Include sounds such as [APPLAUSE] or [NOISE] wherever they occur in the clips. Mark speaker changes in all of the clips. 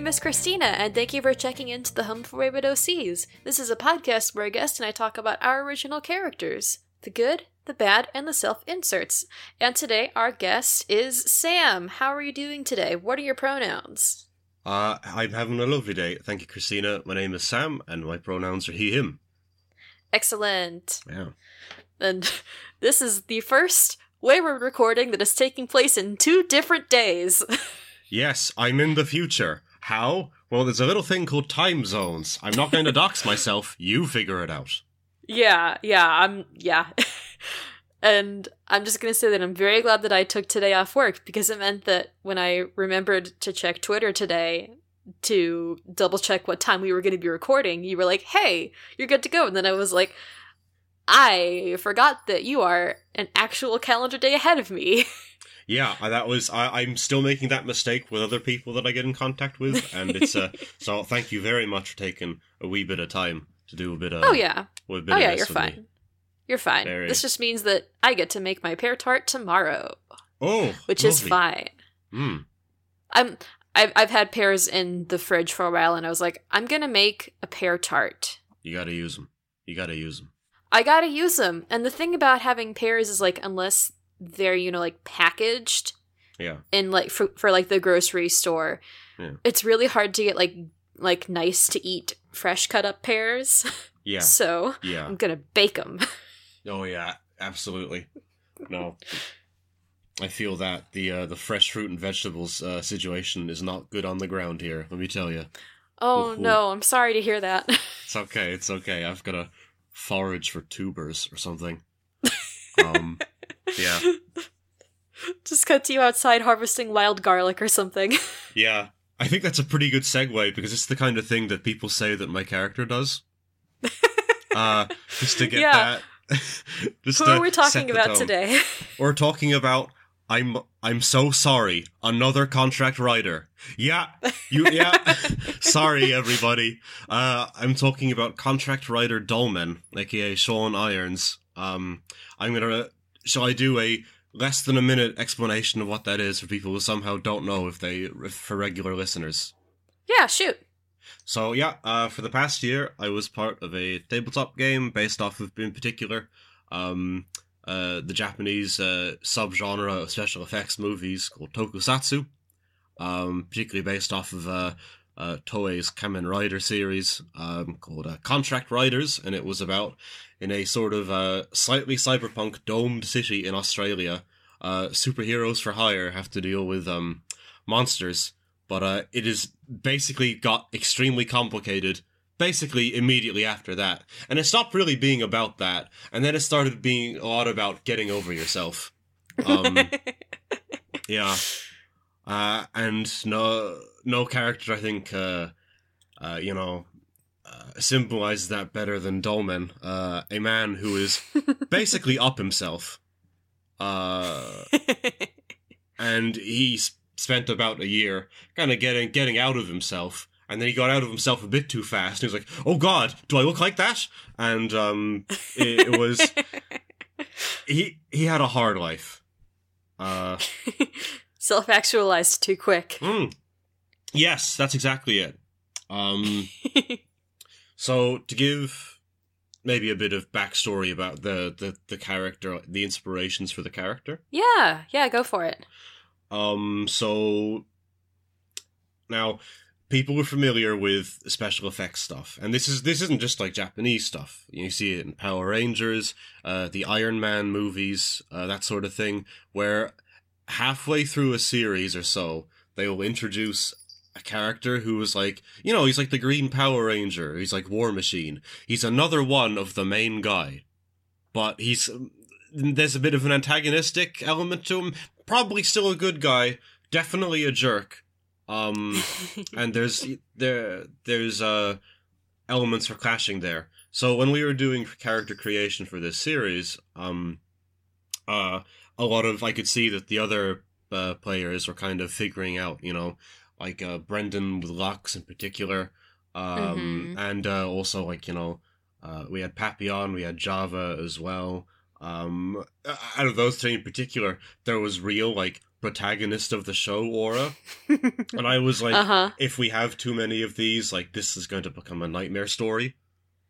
Speaker 1: name is Christina, and thank you for checking into the Home for Wayward OCs. This is a podcast where a guest and I talk about our original characters the good, the bad, and the self inserts. And today, our guest is Sam. How are you doing today? What are your pronouns?
Speaker 2: Uh, I'm having a lovely day. Thank you, Christina. My name is Sam, and my pronouns are he, him.
Speaker 1: Excellent.
Speaker 2: Yeah.
Speaker 1: And [LAUGHS] this is the first Wayward recording that is taking place in two different days. [LAUGHS]
Speaker 2: Yes, I'm in the future. How? Well, there's a little thing called time zones. I'm not going to dox [LAUGHS] myself. You figure it out.
Speaker 1: yeah, yeah, I'm, yeah. [LAUGHS] and I'm just gonna say that I'm very glad that I took today off work because it meant that when I remembered to check Twitter today to double check what time we were going to be recording, you were like, hey, you're good to go. And then I was like, I forgot that you are an actual calendar day ahead of me. [LAUGHS]
Speaker 2: Yeah, that was. I, I'm still making that mistake with other people that I get in contact with, and it's uh, [LAUGHS] so. Thank you very much for taking a wee bit of time to do a bit of.
Speaker 1: oh, yeah. Oh, yeah, you're
Speaker 2: me.
Speaker 1: fine. You're fine.
Speaker 2: Very.
Speaker 1: This just means that I get to make my pear tart tomorrow,
Speaker 2: Oh,
Speaker 1: which is fine.
Speaker 2: Hmm.
Speaker 1: I'm I've I've had pears in the fridge for a while and I was like, I'm gonna make a pear tart.
Speaker 2: You gotta use them. You gotta use them.
Speaker 1: I gotta use them. And the thing about having pears is like unless they're, you know, like packaged
Speaker 2: Yeah.
Speaker 1: in like for, for like the grocery store,
Speaker 2: Yeah.
Speaker 1: it's really hard to get like like nice to eat fresh cut up pears.
Speaker 2: Yeah. [LAUGHS]
Speaker 1: so
Speaker 2: Yeah.
Speaker 1: I'm gonna bake them.
Speaker 2: Oh yeah, absolutely. No, I feel that the uh, the fresh fruit and vegetables uh, situation is not good on the ground here. Let me tell you.
Speaker 1: Oh
Speaker 2: Ooh.
Speaker 1: no, I'm sorry to hear that.
Speaker 2: It's okay. It's okay. I've got to forage for tubers or something. [LAUGHS] Um, yeah, [LAUGHS]
Speaker 1: Just cut to you outside harvesting wild garlic or something. [LAUGHS]
Speaker 2: yeah. I think that's a pretty good segue because it's the kind of thing that people say that my character does. [LAUGHS] Uh, just to get
Speaker 1: Yeah.
Speaker 2: that. just
Speaker 1: Who are we talking about
Speaker 2: tone.
Speaker 1: today?
Speaker 2: We're talking about I'm I'm so sorry. Another contract rider. Yeah, you yeah. sorry everybody. Uh I'm talking about contract rider Dolmen, aka Sean Irons. Um I'm going to shall I do a less than a minute explanation of what that is for people who somehow don't know if they if for regular listeners.
Speaker 1: yeah, shoot.
Speaker 2: So yeah, uh, for the past year, I was part of a tabletop game based off of, in particular, um, uh, the Japanese uh, subgenre of special effects movies called Tokusatsu, um, particularly based off of uh, Toei's Kamen Rider series um, called uh, Contract Riders, and it was about in a sort of uh, slightly cyberpunk domed city in Australia, uh, superheroes for hire have to deal with um, monsters. But uh, it is basically got extremely complicated basically immediately after that. And it stopped really being about that and then it started being a lot about getting over yourself. Um, [LAUGHS] yeah. Uh, and no no character i think uh, uh, you know uh, symbolizes that better than dolmen uh, a man who is [LAUGHS] basically up himself. Uh, [LAUGHS] and he s- spent about a year kind of getting getting out of himself. And then he got out of himself a bit too fast. And he was like oh god do i look like that? And um it, it was [LAUGHS] he he had a hard life. Uh
Speaker 1: Self actualized too quick.
Speaker 2: mm, yes that's exactly it um [LAUGHS] so to give maybe a bit of backstory about the the, the character the inspirations for the character
Speaker 1: yeah, yeah, go for it.
Speaker 2: Um, so now people are familiar with special effects stuff, and this is this isn't just like Japanese stuff. You see it in Power Rangers, uh, the Iron Man movies, uh, that sort of thing, where halfway through a series or so, they will introduce a character who is like, you know, he's like the Green Power Ranger. He's like War Machine. He's another one of the main guy, but he's there's a bit of an antagonistic element to him. Probably still a good guy, definitely a jerk. Um, [LAUGHS] and there's there there's uh elements for clashing there. So when we were doing character creation for this series, um, uh, a lot of I could see that the other uh, players were kind of figuring out, you know, like uh, Brendan with Lux in particular, um,
Speaker 1: Mhm.
Speaker 2: and uh, also like you know, uh, we had Papillon, we had Java as well. Um, out of those three in particular, there was real like protagonist of the show aura, [LAUGHS] and I was like,
Speaker 1: uh-huh.
Speaker 2: if we have too many of these, like this is going to become a nightmare story.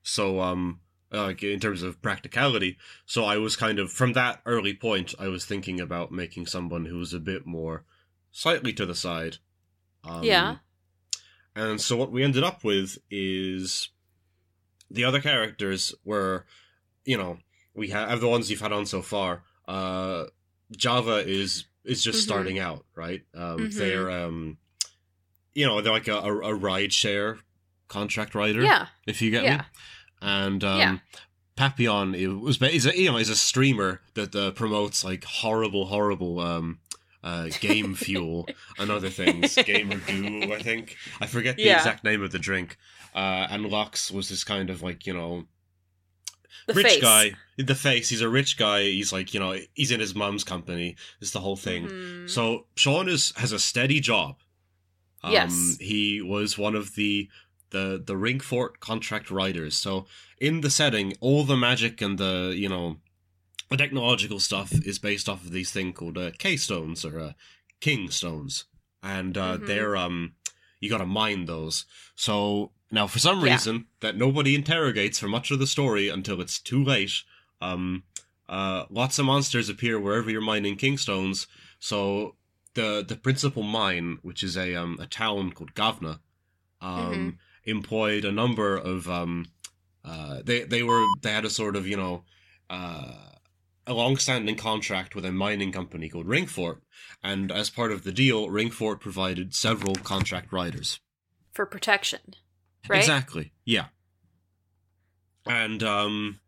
Speaker 2: So, um, like in terms of practicality, so I was kind of from that early point, I was thinking about making someone who was a bit more slightly to the side. Um,
Speaker 1: Yeah.
Speaker 2: And so what we ended up with is the other characters were, you know, we have the ones you've had on so far. Uh, Java is is just
Speaker 1: Mhm.
Speaker 2: starting out, right? Um,
Speaker 1: Mhm.
Speaker 2: They're um, you know, they're like a, a, ride share contract rider.
Speaker 1: Yeah.
Speaker 2: if you get me. And um,
Speaker 1: Yeah.
Speaker 2: Papillon it was ba- is a you know is a streamer that uh, promotes like horrible, horrible um, uh, game fuel and other things. [LAUGHS] Gamer Goo, I think. I forget the
Speaker 1: Yeah.
Speaker 2: exact name of the drink. Uh, and Lux was this kind of like you know
Speaker 1: The
Speaker 2: rich
Speaker 1: face.
Speaker 2: guy. In the face. He's a rich guy. He's like you know he's in his mom's company. It's the whole thing.
Speaker 1: Mhm.
Speaker 2: So Sean is has a steady job. Um,
Speaker 1: Yes.
Speaker 2: he was one of the the the Ringfort contract riders. So in the setting, all the magic and the you know the technological stuff is based off of these thing called uh, K stones or uh, King stones, and uh,
Speaker 1: Mhm.
Speaker 2: they're um you got to mine those. So now, for some
Speaker 1: Yeah.
Speaker 2: reason that nobody interrogates for much of the story until it's too late, um, uh, lots of monsters appear wherever you're mining kingstones. So the the principal mine, which is a um a town called Gavna, um,
Speaker 1: Mm-hmm.
Speaker 2: employed a number of um, uh, they they were they had a sort of you know uh. A long-standing contract with a mining company called Ringfort, and as part of the deal, Ringfort provided several contract riders.
Speaker 1: For protection. Right?
Speaker 2: Exactly. Yeah. And um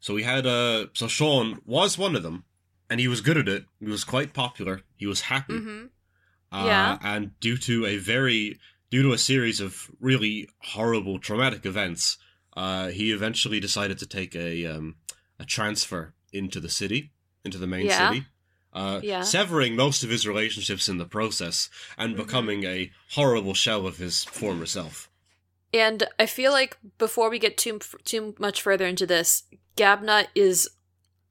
Speaker 2: so we had uh so Sean was one of them and he was good at it. He was quite popular. He was happy.
Speaker 1: Mm-hmm.
Speaker 2: Uh,
Speaker 1: Yeah.
Speaker 2: and due to a very due to a series of really horrible traumatic events, uh he eventually decided to take a um a transfer into the city, into the main
Speaker 1: Yeah.
Speaker 2: city. Uh,
Speaker 1: Yeah.
Speaker 2: severing most of his relationships in the process and
Speaker 1: Mhm.
Speaker 2: becoming a horrible shell of his former self.
Speaker 1: And I feel like before we get too too much further into this, Gavna is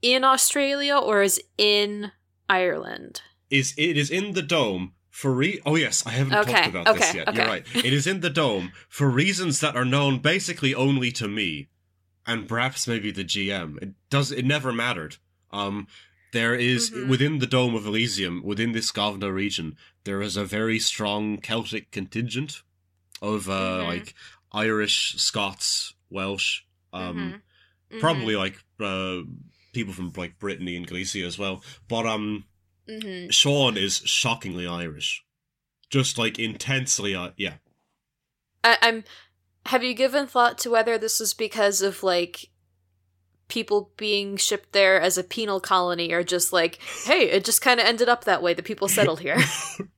Speaker 1: in Australia or is in Ireland.
Speaker 2: is it is in the dome for re- oh yes i haven't
Speaker 1: Okay,
Speaker 2: talked about this yet
Speaker 1: okay.
Speaker 2: you're right it is in the dome for reasons that are known basically only to me and perhaps maybe the gm it does it never mattered um there is-
Speaker 1: Mhm.
Speaker 2: within the dome of elysium within this Gavna region there is a very strong celtic contingent of uh
Speaker 1: Mhm.
Speaker 2: like irish scots welsh um
Speaker 1: Mhm. Mhm.
Speaker 2: probably like uh people from like brittany and galicia as well but um
Speaker 1: Mhm.
Speaker 2: Sean is shockingly Irish. Just like intensely, uh, yeah.
Speaker 1: I- I'm. Have you given thought to whether this is because of like people being shipped there as a penal colony, or just like, hey, it just kind of ended up that way. The people settled here.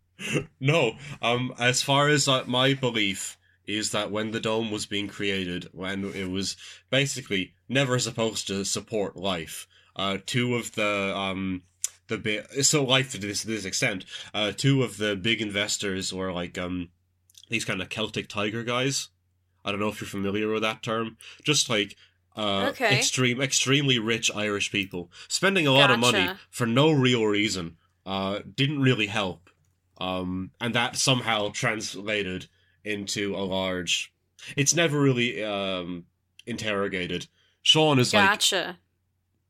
Speaker 1: [LAUGHS]
Speaker 2: no, um, as far as uh, my belief is that when the dome was being created, when it was basically never supposed to support life, uh, two of the um the big so life to this to this extent, uh, two of the big investors were like um these kind of Celtic tiger guys. I don't know if you're familiar with that term. Just like uh,
Speaker 1: Okay.
Speaker 2: extreme, extremely rich Irish people spending a lot of money for no real reason. Uh, didn't really help, um, and that somehow translated into a large. It's never really um, interrogated. Sean is like
Speaker 1: gotcha.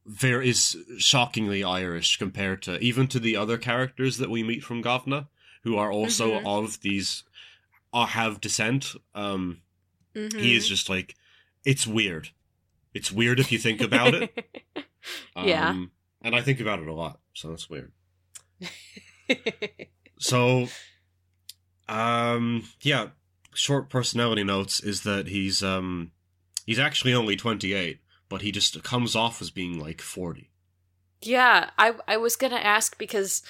Speaker 2: there is shockingly Irish compared to even to the other characters that we meet from Gavna, who are also
Speaker 1: Mhm.
Speaker 2: of these, uh, have descent. Um,
Speaker 1: Mhm.
Speaker 2: he is just like, it's weird. It's weird if you think about it. [LAUGHS] Um,
Speaker 1: Yeah.
Speaker 2: And I think about it a lot, so that's weird. [LAUGHS] So, um, yeah, short personality notes is that he's um, he's actually only twenty eight, but he just comes off as being like forty.
Speaker 1: Yeah, I I was gonna ask because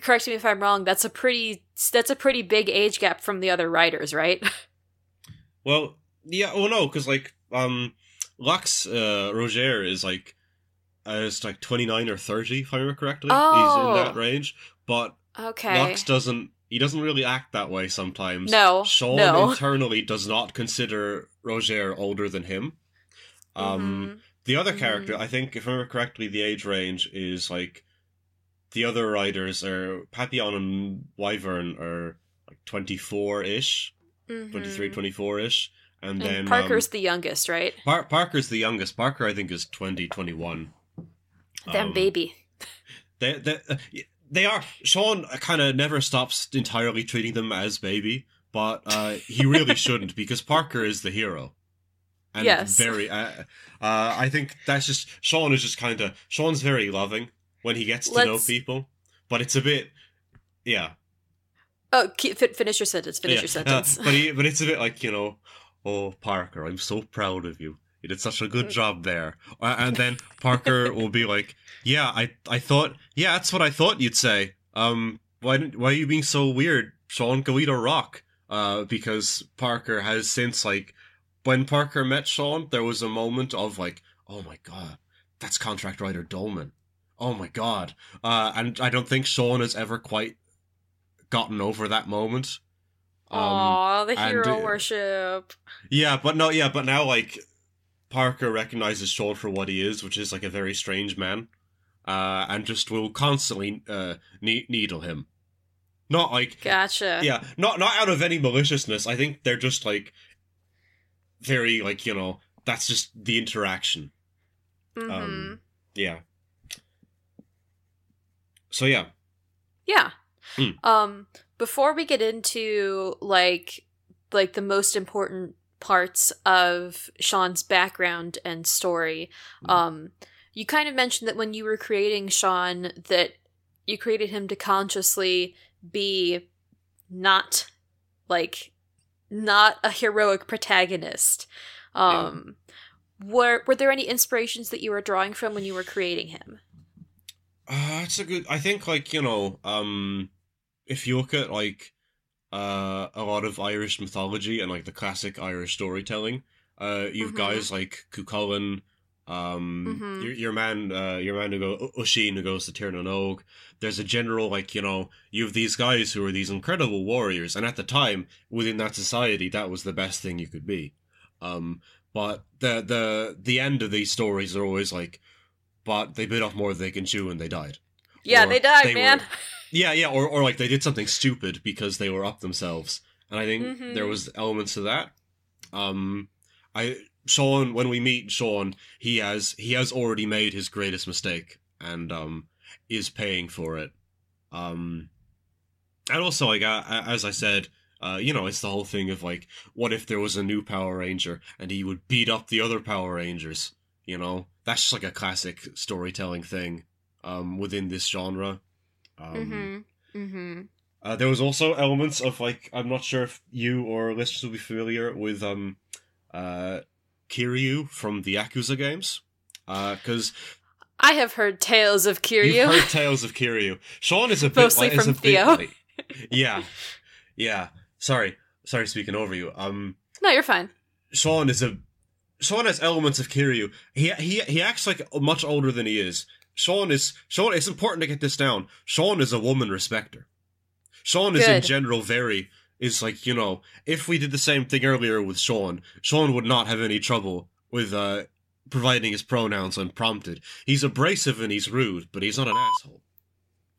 Speaker 1: correct me if I'm wrong. That's a pretty that's a pretty big age gap from the other writers, right? [LAUGHS]
Speaker 2: Well, yeah, well, no, because like um, Lux uh, Roger is like uh, it's like twenty nine or thirty, if I remember correctly. He's
Speaker 1: Oh.
Speaker 2: in that range, but
Speaker 1: Okay.
Speaker 2: Lux doesn't. He doesn't really act that way sometimes.
Speaker 1: no.
Speaker 2: Sean
Speaker 1: no.
Speaker 2: internally does not consider Roger older than him. Um,
Speaker 1: Mhm.
Speaker 2: The other character, I think, if I remember correctly, the age range is like the other riders are Papillon and Wyvern are like 24 ish,
Speaker 1: Mhm.
Speaker 2: 23, 24 ish. And,
Speaker 1: And
Speaker 2: then
Speaker 1: Parker's
Speaker 2: um,
Speaker 1: the youngest, right?
Speaker 2: Par- Parker's the youngest. Parker, I think, is 20, 21.
Speaker 1: Them
Speaker 2: Um,
Speaker 1: baby. [LAUGHS]
Speaker 2: They, they, uh, they are. Sean kind of never stops entirely treating them as baby, but uh, he really [LAUGHS] shouldn't because Parker is the hero. And
Speaker 1: Yes.
Speaker 2: very. Uh, uh, I think that's just. Sean is just kind of. Sean's very loving when he gets to know
Speaker 1: Let's-
Speaker 2: people, but it's a bit. Yeah.
Speaker 1: Oh, keep, fi- finish your sentence. Finish
Speaker 2: yeah.
Speaker 1: your [LAUGHS] sentence.
Speaker 2: Uh, but, he, but it's a bit like, you know, oh, Parker, I'm so proud of you. You did such a good
Speaker 1: Mm.
Speaker 2: job there. And then Parker [LAUGHS] will be like, yeah, I, I thought, yeah, that's what I thought you'd say. Um, why, didn't- why are you being so weird? Sean, go eat a rock. Uh, because Parker has since, like, when Parker met Sean, there was a moment of, like, oh my god, that's contract rider Dolmen. Oh my god. Uh, and I don't think Sean has ever quite gotten over that moment. Um,
Speaker 1: the
Speaker 2: and,
Speaker 1: hero
Speaker 2: uh,
Speaker 1: worship.
Speaker 2: yeah, but no, yeah, but now like Parker recognizes Sean for what he is, which is like a very strange man, uh, and just will constantly uh, ne- needle him. Not like
Speaker 1: Gotcha.
Speaker 2: yeah, not not out of any maliciousness. I think they're just like very like you know that's just the interaction.
Speaker 1: hmm
Speaker 2: Um, yeah. So yeah,
Speaker 1: Yeah.
Speaker 2: Hmm.
Speaker 1: Um before we get into like like the most important parts of Sean's background and story,
Speaker 2: Hmm.
Speaker 1: um you kind of mentioned that when you were creating Sean that you created him to consciously be not like not a heroic protagonist. Um were were there any inspirations that you were drawing from when you were creating him?
Speaker 2: Uh, it's a good. I think like you know, um, if you look at like uh a lot of Irish mythology and like the classic Irish storytelling, uh, you've
Speaker 1: Mhm.
Speaker 2: guys like Cuchulainn, um,
Speaker 1: Mhm.
Speaker 2: your your man, uh, your man who go Oisin who goes to Tir na Nog. There's a general like you know you have these guys who are these incredible warriors, and at the time within that society, that was the best thing you could be. Um, but the the the end of these stories are always like, but they bit off more than they can chew and they died.
Speaker 1: Yeah,
Speaker 2: Or
Speaker 1: they died,
Speaker 2: they
Speaker 1: man.
Speaker 2: were- [LAUGHS] Yeah, yeah, or or like they did something stupid because they were up themselves, and I think
Speaker 1: Mhm.
Speaker 2: there was elements of that. Um, I Sean when we meet Sean, he has he has already made his greatest mistake and um is paying for it. Um, and also like as I said. Uh, you know, it's the whole thing of like, what if there was a new Power Ranger and he would beat up the other Power Rangers? You know, that's just like a classic storytelling thing um, within this genre. Um,
Speaker 1: mm-hmm. Mm-hmm.
Speaker 2: uh, there was also elements of like I'm not sure if you or listeners will be familiar with um, uh, Kiryu from the Yakuza games, because
Speaker 1: I have heard tales of Kiryu.
Speaker 2: you've heard [LAUGHS] tales of Kiryu. Sean is a bit
Speaker 1: Mostly
Speaker 2: like, is
Speaker 1: from
Speaker 2: a bit
Speaker 1: Theo.
Speaker 2: like- yeah, yeah. Sorry, sorry, speaking over you. Um,
Speaker 1: no, you're fine.
Speaker 2: Sean is a Sean has elements of Kiryu. He he he acts like much older than he is. Sean is Sean. It's important to get this down. Sean is a woman respecter. Sean is in general very is like you know if we did the same thing earlier with Sean, Sean would not have any trouble with uh providing his pronouns unprompted. He's abrasive and he's rude, but he's not an asshole.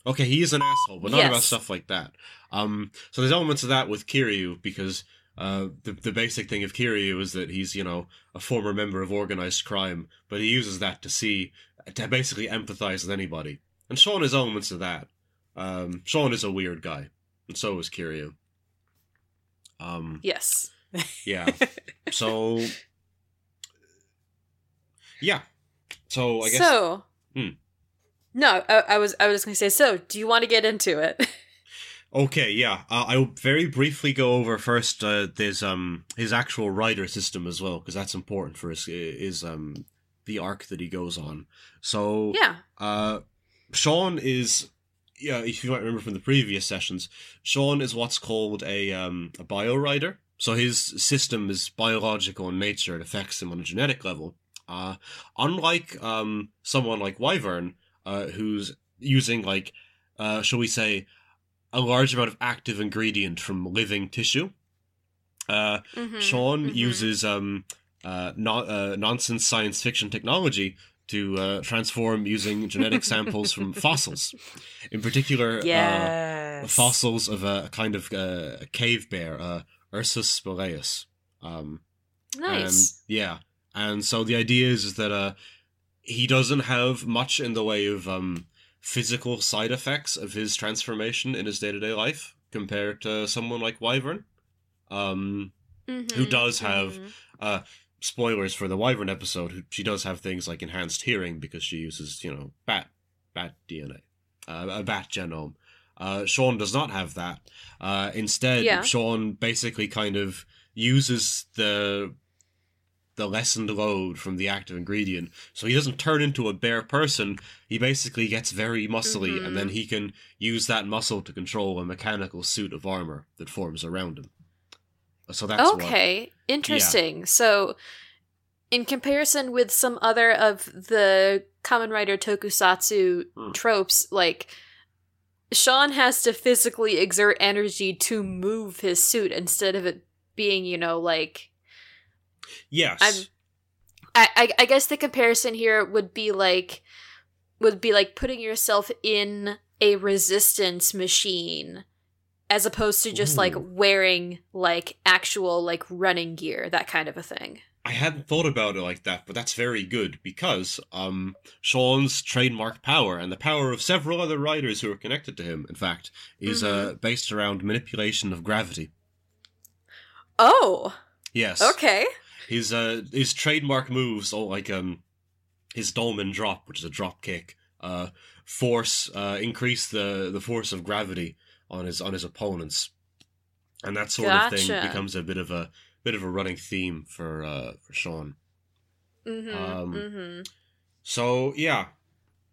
Speaker 2: Okay, he is an asshole, but not
Speaker 1: Yes.
Speaker 2: about stuff like that. Um, so there's elements of that with Kiryu because uh, the the basic thing of Kiryu is that he's you know a former member of organized crime, but he uses that to see to basically empathize with anybody. And Sean has elements of that. Um, Sean is a weird guy, and so is Kiryu. Um,
Speaker 1: Yes.
Speaker 2: yeah. [LAUGHS] So yeah. So I guess
Speaker 1: So.
Speaker 2: Hmm.
Speaker 1: No, I, I was I was just gonna say. So, do you want to get into it? [LAUGHS]
Speaker 2: Okay, yeah. Uh, I'll very briefly go over first. Uh, there's um his actual rider system as well because that's important for his is um the arc that he goes on. So
Speaker 1: yeah.
Speaker 2: uh, Sean is yeah. If you might remember from the previous sessions, Sean is what's called a um a bio rider. So his system is biological in nature. It affects him on a genetic level. Uh, unlike um someone like Wyvern, uh, who's using like uh, shall we say a large amount of active ingredient from living tissue. Uh,
Speaker 1: Mhm,
Speaker 2: Sean
Speaker 1: mhm.
Speaker 2: uses um, uh, no, uh, nonsense science fiction technology to uh, transform using [LAUGHS] genetic samples from fossils. In particular, uh,
Speaker 1: Yes.
Speaker 2: fossils of a kind of uh, cave bear, uh, Ursus spelaeus. Um,
Speaker 1: Nice.
Speaker 2: and, yeah, and so the idea is, is that uh, he doesn't have much in the way of um, physical side effects of his transformation in his day to day life compared to someone like Wyvern. Um,
Speaker 1: Mhm,
Speaker 2: who does have-
Speaker 1: mhm.
Speaker 2: uh, spoilers for the Wyvern episode. She does have things like enhanced hearing because she uses you know bat bat DNA, uh, a bat genome. Uh, Sean does not have that. Uh, instead,
Speaker 1: Yeah.
Speaker 2: Sean basically kind of uses the the lessened load from the active ingredient, so he doesn't turn into a bear person. He basically gets very muscly,
Speaker 1: Mhm.
Speaker 2: and then he can use that muscle to control a mechanical suit of armor that forms around him. So that's what-
Speaker 1: okay, interesting. So, in comparison with some other of the Kamen Rider Tokusatsu
Speaker 2: Hmm.
Speaker 1: tropes, like Sean has to physically exert energy to move his suit instead of it being, you know, like
Speaker 2: Yes.
Speaker 1: I'm- I, I I guess the comparison here would be like would be like putting yourself in a resistance machine as opposed to just like wearing like actual like running gear, that kind of a thing.
Speaker 2: I hadn't thought about it like that, but that's very good because um, Sean's trademark power and the power of several other riders who are connected to him, in fact, is uh, based around manipulation of gravity.
Speaker 1: Oh,
Speaker 2: Yes.
Speaker 1: okay.
Speaker 2: His uh, his trademark moves, all like um, his dolmen drop, which is a drop kick, uh, force uh, increase the the force of gravity on his on his opponents, and that sort of thing becomes a bit of a bit of a running theme for uh, for Sean.
Speaker 1: Mhm.
Speaker 2: Um,
Speaker 1: mhm.
Speaker 2: So yeah,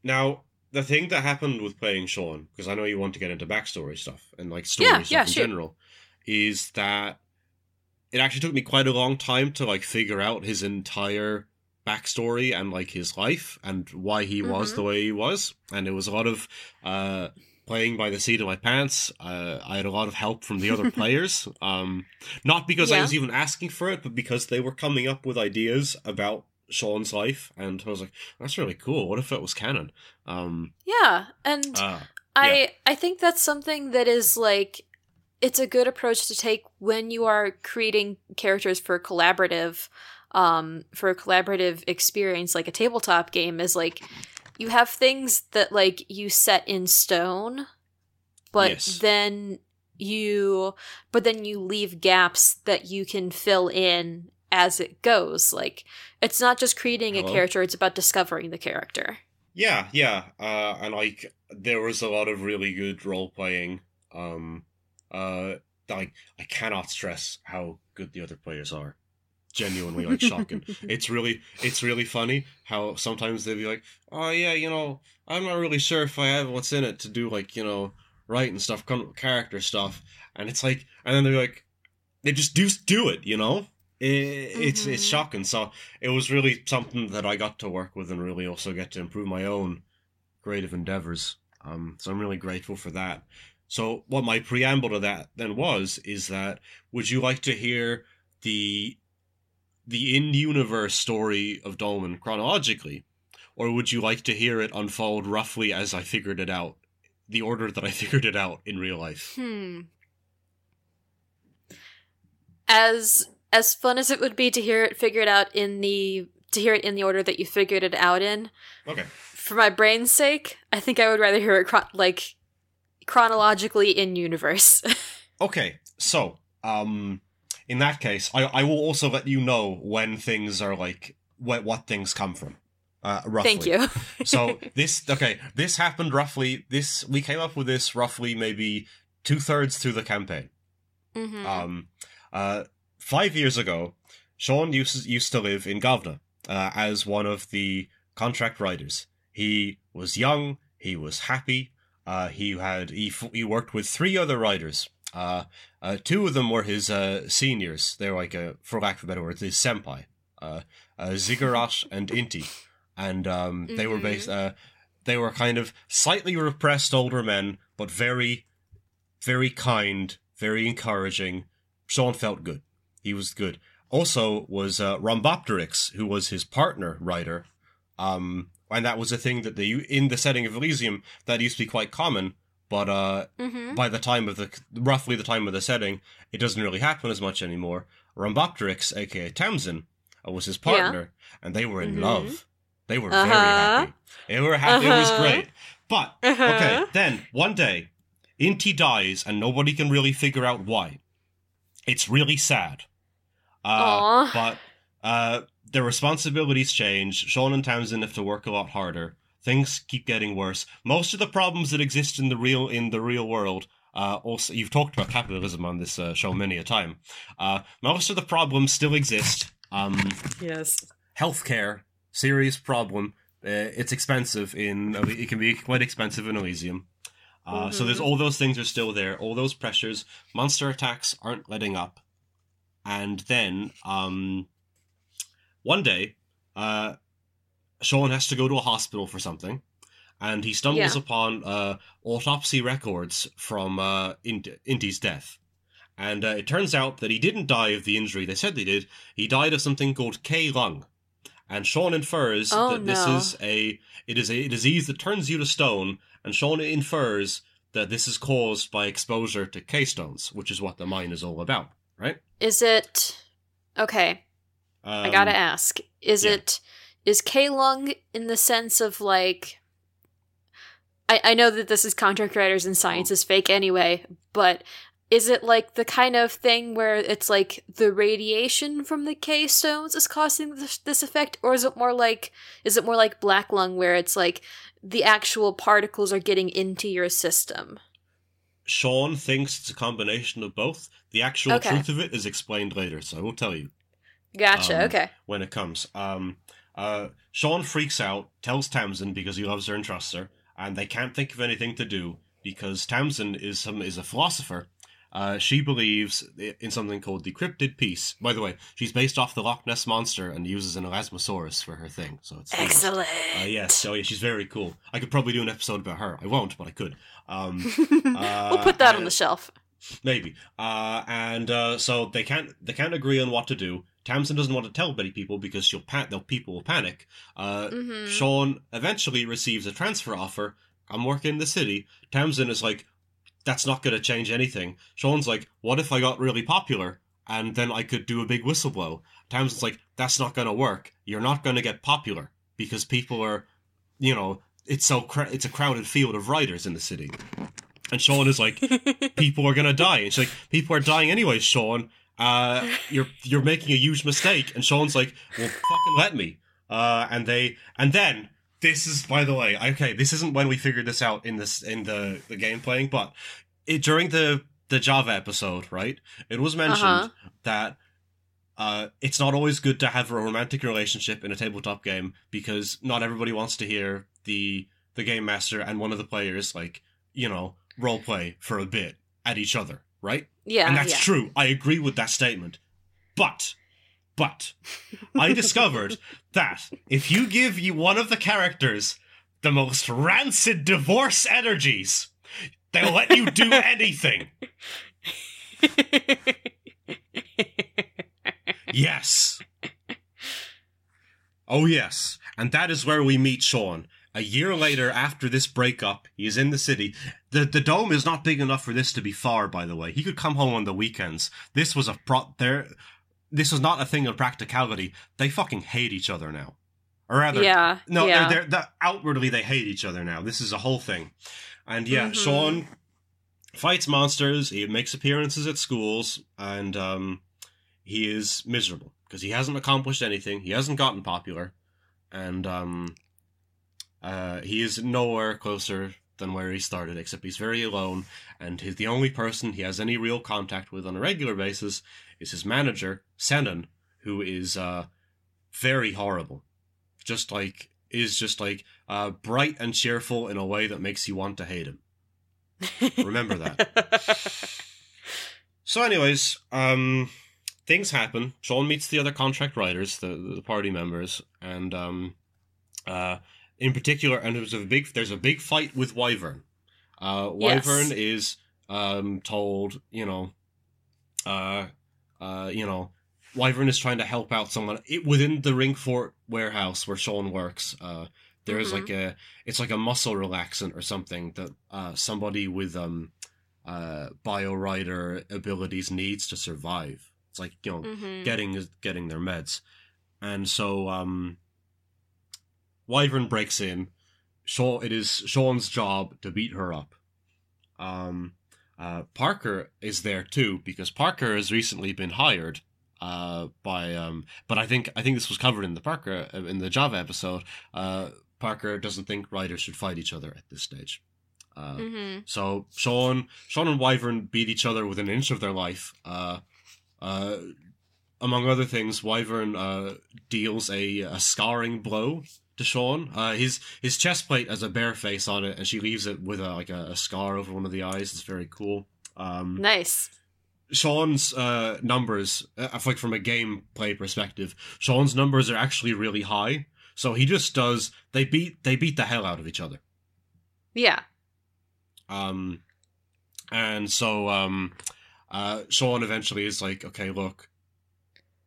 Speaker 2: now the thing that happened with playing Sean, because I know you want to get into backstory stuff and like story
Speaker 1: Yeah,
Speaker 2: stuff
Speaker 1: yeah,
Speaker 2: in general, is that it actually took me quite a long time to like figure out his entire backstory and like his life and why he was
Speaker 1: Mhm.
Speaker 2: the way he was, and it was a lot of uh playing by the seat of my pants. Uh, I had a lot of help from the other [LAUGHS] players, um, not because I was even asking for it, but because they were coming up with ideas about Sean's life, and I was like, "That's really cool. What if it was canon?" Um,
Speaker 1: Yeah, and
Speaker 2: uh,
Speaker 1: I I think that's something that is like it's a good approach to take when you are creating characters for collaborative um for a collaborative experience like a tabletop game is like you have things that like you set in stone but
Speaker 2: Yes.
Speaker 1: then you but then you leave gaps that you can fill in as it goes like it's not just creating a character it's about discovering the character
Speaker 2: yeah, yeah, uh, and like there was a lot of really good role playing. Um, uh, like I cannot stress how good the other players are. Genuinely, like shocking. it's [LAUGHS] really it's really funny how sometimes they'll be like, oh yeah, you know, I'm not really sure if I have what's in it to do like you know write and stuff, come up with character stuff, and it's like, and then they're like, they just do do it, you know. It, It's it's
Speaker 1: Mhm.
Speaker 2: shocking. So it was really something that I got to work with and really also get to improve my own creative endeavors. Um, so I'm really grateful for that. So what my preamble to that then was is that would you like to hear the the in-universe story of Dolmen chronologically, or would you like to hear it unfold roughly as I figured it out, the order that I [LAUGHS] figured it out in real life?
Speaker 1: Hmm. As as fun as it would be to hear it figured out in the to hear it in the order that you figured it out in,
Speaker 2: Okay.
Speaker 1: for my brain's sake, I think I would rather hear it chron- like chronologically in universe. [LAUGHS]
Speaker 2: Okay. So, um, in that case, I I will also let you know when things are like what what things come from. Uh, roughly.
Speaker 1: Thank you. [LAUGHS]
Speaker 2: so [LAUGHS] this okay this happened roughly this we came up with this roughly maybe two thirds through the campaign
Speaker 1: Mhm.
Speaker 2: um uh five years ago sean used, used to live in gavna uh, as one of the contract riders he was young he was happy uh he had he, f- he worked with three other writers uh, uh two of them were his uh seniors they're like a for lack of a better word his senpai uh, uh ziggurat and inti and um they were
Speaker 1: Mhm.
Speaker 2: based uh they were kind of slightly repressed older men but very very kind very encouraging sean felt good he was good also was uh, Rhombopteryx, who was his partner writer. Um, and that was a thing that they in the setting of Elysium that used to be quite common. But uh,
Speaker 1: Mm-hmm.
Speaker 2: by the time of the roughly the time of the setting, it doesn't really happen as much anymore. Rhombopteryx, aka Tamsin, uh, was his partner, and they were in
Speaker 1: Mhm.
Speaker 2: love. They were very
Speaker 1: Uh-huh.
Speaker 2: happy. They were happy. It was
Speaker 1: Uh-huh.
Speaker 2: great. But
Speaker 1: Uh-huh.
Speaker 2: okay, then one day, Inti dies, and nobody can really figure out why. It's really sad. Uh, but uh, their responsibilities change. Sean and Tamsin have to work a lot harder. Things keep getting worse. Most of the problems that exist in the real in the real world. Uh, also, you've talked about capitalism on this uh, show many a time. Uh, most of the problems still exist. Um,
Speaker 1: Yes.
Speaker 2: healthcare, serious problem. Uh, it's expensive in it can be quite expensive in Elysium. Uh, So there's
Speaker 1: Mhm.
Speaker 2: all those things are still there, all those pressures. Monster attacks aren't letting up, and then um, one day, uh, Sean has to go to a hospital for something, and he stumbles
Speaker 1: Yeah.
Speaker 2: upon uh, autopsy records from uh, Inti's death. And uh, it turns out that he didn't die of the injury they said he did. He died of something called K lung. And Sean infers
Speaker 1: Oh,
Speaker 2: that this
Speaker 1: no.
Speaker 2: is a it is a disease that turns you to stone, and Sean infers that this is caused by exposure to K stones, which is what the mine is all about, right?
Speaker 1: Is it okay?
Speaker 2: Um,
Speaker 1: I gotta ask. Is
Speaker 2: yeah.
Speaker 1: it is K lung in the sense of like I, I know that this is contract writers and science is fake anyway, but is it like the kind of thing where it's like the radiation from the K stones is causing this, this effect, or is it more like is it more like black lung where it's like the actual particles are getting into your system?
Speaker 2: Sean thinks it's a combination of both. The actual
Speaker 1: Okay.
Speaker 2: truth of it is explained later, so I won't tell you.
Speaker 1: Gotcha.
Speaker 2: Um,
Speaker 1: okay.
Speaker 2: when it comes. Um, uh, Sean freaks out, tells Tamsin because he loves her and trusts her, and they can't think of anything to do because Tamsin is some is a philosopher. Uh, she believes in something called the cryptid peace. By the way, she's based off the Loch Ness monster and uses an Elasmosaurus for her thing. So it's
Speaker 1: Excellent.
Speaker 2: Uh, yes, oh yeah, she's very cool. I could probably do an episode about her. I won't, but I could. Um, [LAUGHS]
Speaker 1: we'll put that on
Speaker 2: uh,
Speaker 1: the shelf.
Speaker 2: Maybe. Uh, and uh, so they can't they can't agree on what to do. Tamsin doesn't want to tell many people because she'll pan- they'll people will panic. Uh,
Speaker 1: hmm
Speaker 2: Sean eventually receives a transfer offer. I'm working in the city. Tamsin is like, that's not going to change anything. Sean's like, what if I got really popular and then I could do a big whistleblow? Tamsin's like, that's not going to work. You're not going to get popular because people are, you know, it's so cra- it's a crowded field of writers in the city. And Sean is like, [LAUGHS] people are gonna die. And she's like, people are dying anyway, Sean. Uh, you're you're making a huge mistake. And Sean's like, well, fucking let me. Uh, and they and then this is by the way, okay, this isn't when we figured this out in this in the the game playing, but it during the the Java episode, right? It was mentioned
Speaker 1: Uh-huh.
Speaker 2: that. Uh, it's not always good to have a romantic relationship in a tabletop game because not everybody wants to hear the the game master and one of the players like you know role play for a bit at each other, right?
Speaker 1: Yeah,
Speaker 2: and that's
Speaker 1: yeah.
Speaker 2: true. I agree with that statement. But, but, I [LAUGHS] discovered that if you give you one of the characters the most rancid divorce energies, they'll let you do [LAUGHS] anything. Yes. Oh, yes. And that is where we meet Sean. A year later, after this breakup, he is in the city. The the dome is not big enough for this to be far, by the way. He could come home on the weekends. This was a pro there this was not a thing of practicality. They fucking hate each other now. Or rather
Speaker 1: yeah,
Speaker 2: no,
Speaker 1: yeah.
Speaker 2: they're, they're, they're outwardly they hate each other now. This is a whole thing. And yeah,
Speaker 1: Mhm.
Speaker 2: Sean fights monsters, he makes appearances at schools, and um he is miserable because he hasn't accomplished anything. He hasn't gotten popular, and um, uh, he is nowhere closer than where he started. Except he's very alone, and he's the only person he has any real contact with on a regular basis is his manager, Senan, who is uh, very horrible. Just like is just like uh, bright and cheerful in a way that makes you want to hate him. [LAUGHS] Remember that. So, anyways, um, things happen. Sean meets the other contract writers, the the party members, and um, uh, in particular, and there's a big there's a big fight with Wyvern. Uh,
Speaker 1: Yes.
Speaker 2: Wyvern is um told, you know, uh, uh, you know, Wyvern is trying to help out someone it, within the Ringfort warehouse where Sean works. Uh, there is
Speaker 1: Mhm.
Speaker 2: like a it's like a muscle relaxant or something that uh, somebody with um uh biorider abilities needs to survive. It's like you know
Speaker 1: Mhm.
Speaker 2: getting getting their meds, and so um Wyvern breaks in. Sean, it is Sean's job to beat her up. Um, uh, Parker is there too because Parker has recently been hired uh, by um, but I think I think this was covered in the Parker uh, in the Java episode. Uh, Parker doesn't think writers should fight each other at this stage. Uh,
Speaker 1: Mhm.
Speaker 2: so Sean, Sean and Wyvern beat each other within an inch of their life. Uh, uh, among other things, Wyvern uh, deals a, a scarring blow to Sean. Uh, his his chest plate has a bear face on it, and she leaves it with a, like a, a scar over one of the eyes. It's very cool. Um,
Speaker 1: Nice.
Speaker 2: Sean's uh, numbers, uh, like from a gameplay perspective, Sean's numbers are actually really high. So he just does. They beat they beat the hell out of each other.
Speaker 1: Yeah.
Speaker 2: Um, and so um, uh, Sean eventually is like, okay, look,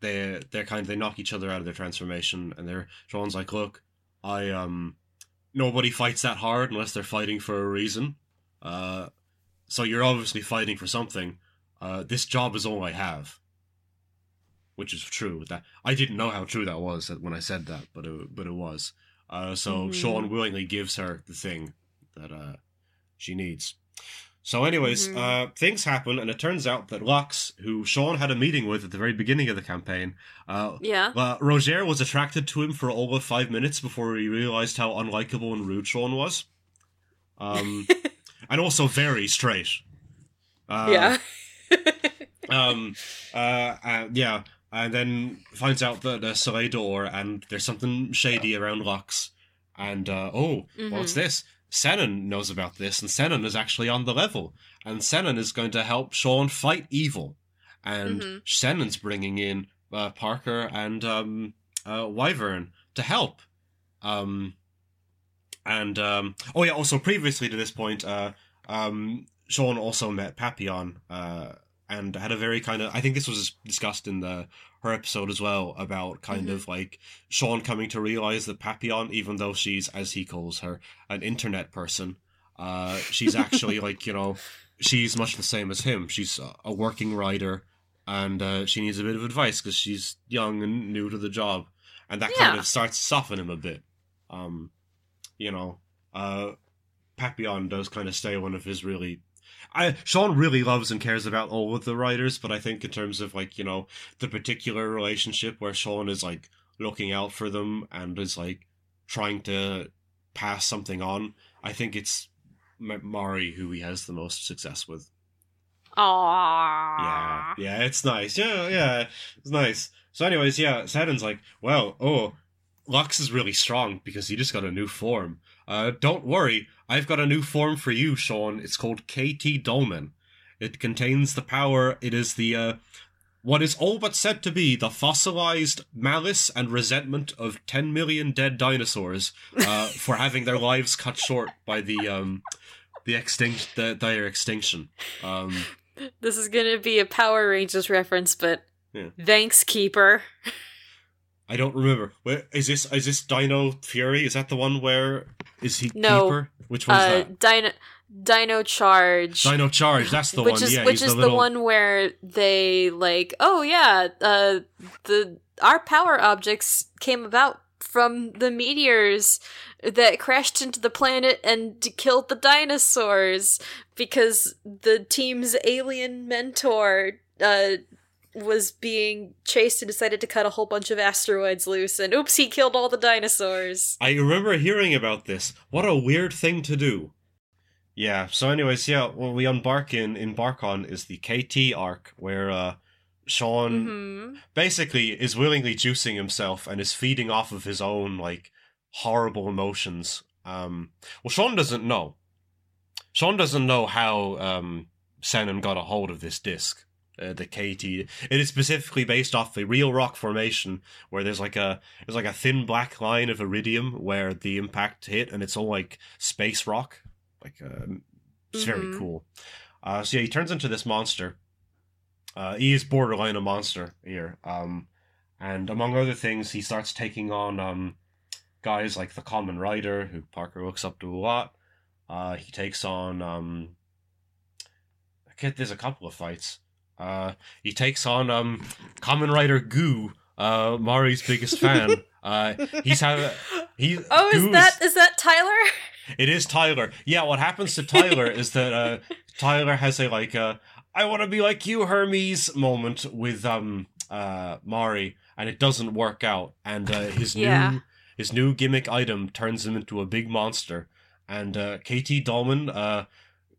Speaker 2: they they're kind of they knock each other out of their transformation, and they're Sean's like, look, I um, nobody fights that hard unless they're fighting for a reason. Uh, so you're obviously fighting for something. Uh, this job is all I have. Which is true. That I didn't know how true that was when I said that, but it, but it was. Uh, so
Speaker 1: Mhm.
Speaker 2: Sean willingly gives her the thing that uh, she needs. So, anyways,
Speaker 1: Mhm.
Speaker 2: uh, things happen, and it turns out that Lux, who Sean had a meeting with at the very beginning of the campaign, uh,
Speaker 1: Yeah.
Speaker 2: uh, Roger was attracted to him for all of five minutes before he realized how unlikable and rude Sean was. Um, [LAUGHS] and also very straight. Uh,
Speaker 1: yeah. [LAUGHS]
Speaker 2: um uh, uh yeah and then finds out that uh, Soleil door and there's something shady around Lux and uh oh what's
Speaker 1: Mhm.
Speaker 2: this Senan knows about this and Senan is actually on the level. And Senan is going to help Sean fight evil. And
Speaker 1: Mhm.
Speaker 2: Senan's bringing in uh, Parker and um uh Wyvern to help. Um and um oh yeah also previously to this point uh um Sean also met Papillon uh and had a very kind of I think this was discussed in the her episode as well about kind
Speaker 1: Mhm.
Speaker 2: of like Sean coming to realize that Papillon, even though she's as he calls her an internet person, uh, she's actually [LAUGHS] like you know she's much the same as him. She's a- working writer, and uh, she needs a bit of advice because she's young and new to the job, and that kind of starts to soften him a bit. Um, you know, uh, Papillon does kind of stay one of his really I Sean really loves and cares about all of the writers, but I think in terms of like you know the particular relationship where Sean is like looking out for them and is like trying to pass something on, I think it's M- Mari who he has the most success with.
Speaker 1: Aww.
Speaker 2: Yeah, yeah, it's nice. Yeah, yeah, it's nice. So, anyways, yeah, Saturn's like, well, oh, Lux is really strong because he just got a new form. Uh, don't worry, I've got a new form for you, Sean. It's called KT Dolmen. It contains the power. It is the uh, what is all but said to be the fossilized malice and resentment of ten million dead dinosaurs uh, [LAUGHS] for having their lives cut short by the um, the extinct the, their extinction. Um,
Speaker 1: This is gonna be a Power Rangers reference, but
Speaker 2: Yeah.
Speaker 1: thanks, Keeper.
Speaker 2: I don't remember. Where is this? Is this Dino Fury? Is that the one where is he
Speaker 1: No.
Speaker 2: keeper? Which one's
Speaker 1: Uh,
Speaker 2: that?
Speaker 1: Dino, Dino Charge.
Speaker 2: Dino Charge. That's the
Speaker 1: which
Speaker 2: one.
Speaker 1: is
Speaker 2: yeah,
Speaker 1: which is
Speaker 2: the
Speaker 1: the, one where they like, oh yeah, uh, the our power objects came about from the meteors that crashed into the planet and killed the dinosaurs because the team's alien mentor uh was being chased and decided to cut a whole bunch of asteroids loose and oops he killed all the dinosaurs
Speaker 2: I remember hearing about this. What a weird thing to do. Yeah. So, anyways, yeah. What we embark in embark on is the KT arc, where uh, Sean
Speaker 1: hmm
Speaker 2: basically is willingly juicing himself and is feeding off of his own like horrible emotions. Um, well, Sean doesn't know. Sean doesn't know how um, got a hold of this disc. Uh, the KT. It is specifically based off a real rock formation where there's like a there's like a thin black line of iridium where the impact hit, and it's all like space rock. Like uh, it's very
Speaker 1: Mhm.
Speaker 2: cool. Uh, so yeah, he turns into this monster, uh, he is borderline a monster here. Um, and among other things, he starts taking on um, guys like the Kamen Rider, who Parker looks up to a lot. Uh, he takes on um, I get there's a couple of fights. Uh, he takes on um, Kamen Rider Goo, uh, Mari's biggest fan. [LAUGHS] uh, he's had he.
Speaker 1: Oh, is
Speaker 2: Goo's-
Speaker 1: that is that Tyler?
Speaker 2: it is Tyler. Yeah, what happens to Tyler is that uh, Tyler has a like uh, I want to be like you, Hermes moment with um uh Mari, and it doesn't work out, and uh, his [LAUGHS]
Speaker 1: Yeah.
Speaker 2: new his new gimmick item turns him into a big monster, and uh, KT Dolmen uh